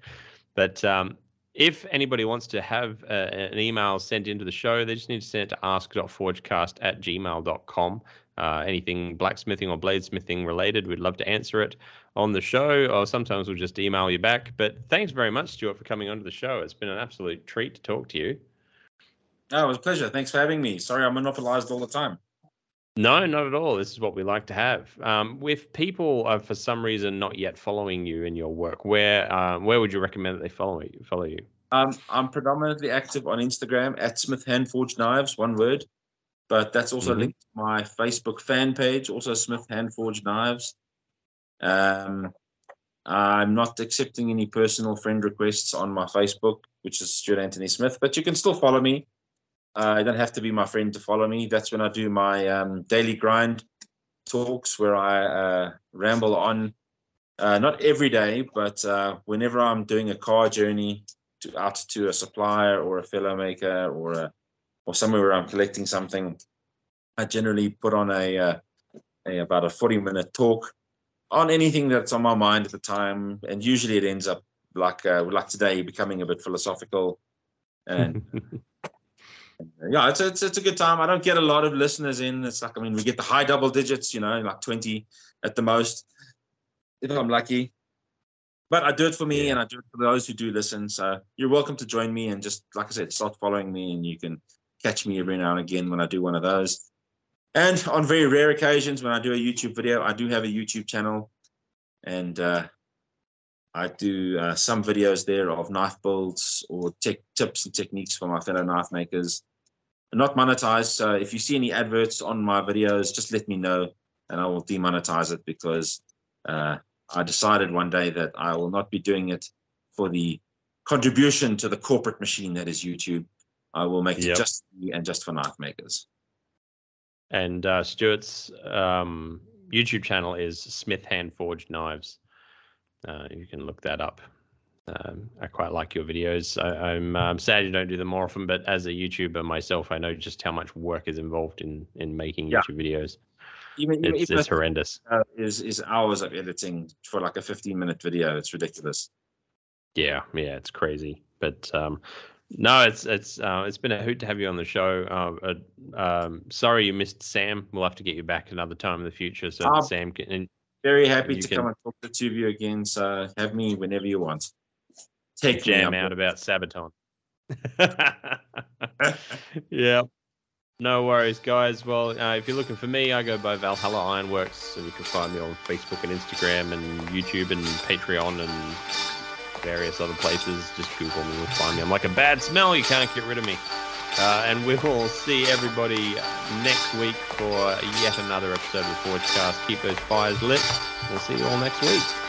but um, if anybody wants to have uh, an email sent into the show, they just need to send it to ask.forgecast at gmail.com uh, anything blacksmithing or bladesmithing related, we'd love to answer it on the show, or sometimes we'll just email you back. But thanks very much, Stuart, for coming onto the show. It's been an absolute treat to talk to you. Oh, it was a pleasure. Thanks for having me. Sorry, I'm monopolized all the time. No, not at all. This is what we like to have. Um, if people are for some reason not yet following you in your work, where um, where would you recommend that they follow you? Follow you? Um, I'm predominantly active on Instagram at Smith Handforged Knives, one word but that's also mm-hmm. linked to my Facebook fan page, also Smith Handforged Knives. Um, I'm not accepting any personal friend requests on my Facebook, which is Stuart Anthony Smith, but you can still follow me. Uh, you don't have to be my friend to follow me. That's when I do my um, daily grind talks where I uh, ramble on, uh, not every day, but uh, whenever I'm doing a car journey to, out to a supplier or a fellow maker or a or somewhere where I'm collecting something, I generally put on a, uh, a about a 40 minute talk on anything that's on my mind at the time, and usually it ends up like uh, like today, becoming a bit philosophical. And [LAUGHS] yeah, it's a, it's it's a good time. I don't get a lot of listeners in. It's like I mean, we get the high double digits, you know, like 20 at the most, if I'm lucky. But I do it for me, yeah. and I do it for those who do listen. So you're welcome to join me, and just like I said, start following me, and you can catch me every now and again when I do one of those. And on very rare occasions, when I do a YouTube video, I do have a YouTube channel, and uh, I do uh, some videos there of knife builds or tech tips and techniques for my fellow knife makers. not monetized, so if you see any adverts on my videos, just let me know, and I will demonetize it because uh, I decided one day that I will not be doing it for the contribution to the corporate machine that is YouTube. I will make yep. it just and just for knife makers. And uh, Stuart's um, YouTube channel is Smith Hand Forged Knives. Uh, you can look that up. Um, I quite like your videos. I, am um, sad you don't do them more often, but as a YouTuber myself, I know just how much work is involved in in making yeah. YouTube videos. Even, even it's, it's horrendous. Uh, is is hours of editing for like a 15 minute video? It's ridiculous. Yeah, yeah, it's crazy. But um, no, it's it's uh, it's been a hoot to have you on the show. Uh, uh, um, sorry you missed Sam. We'll have to get you back another time in the future so that Sam can. And, very happy to can, come and talk to the two of you again. So have me whenever you want. Take jam out about Sabaton. [LAUGHS] yeah. No worries, guys. Well, uh, if you're looking for me, I go by Valhalla Ironworks, and you can find me on Facebook and Instagram and YouTube and Patreon and various other places. Just Google me, you'll find me. I'm like a bad smell. You can't get rid of me. Uh, and we will see everybody next week for yet another episode of the Forgecast. Keep those fires lit. We'll see you all next week.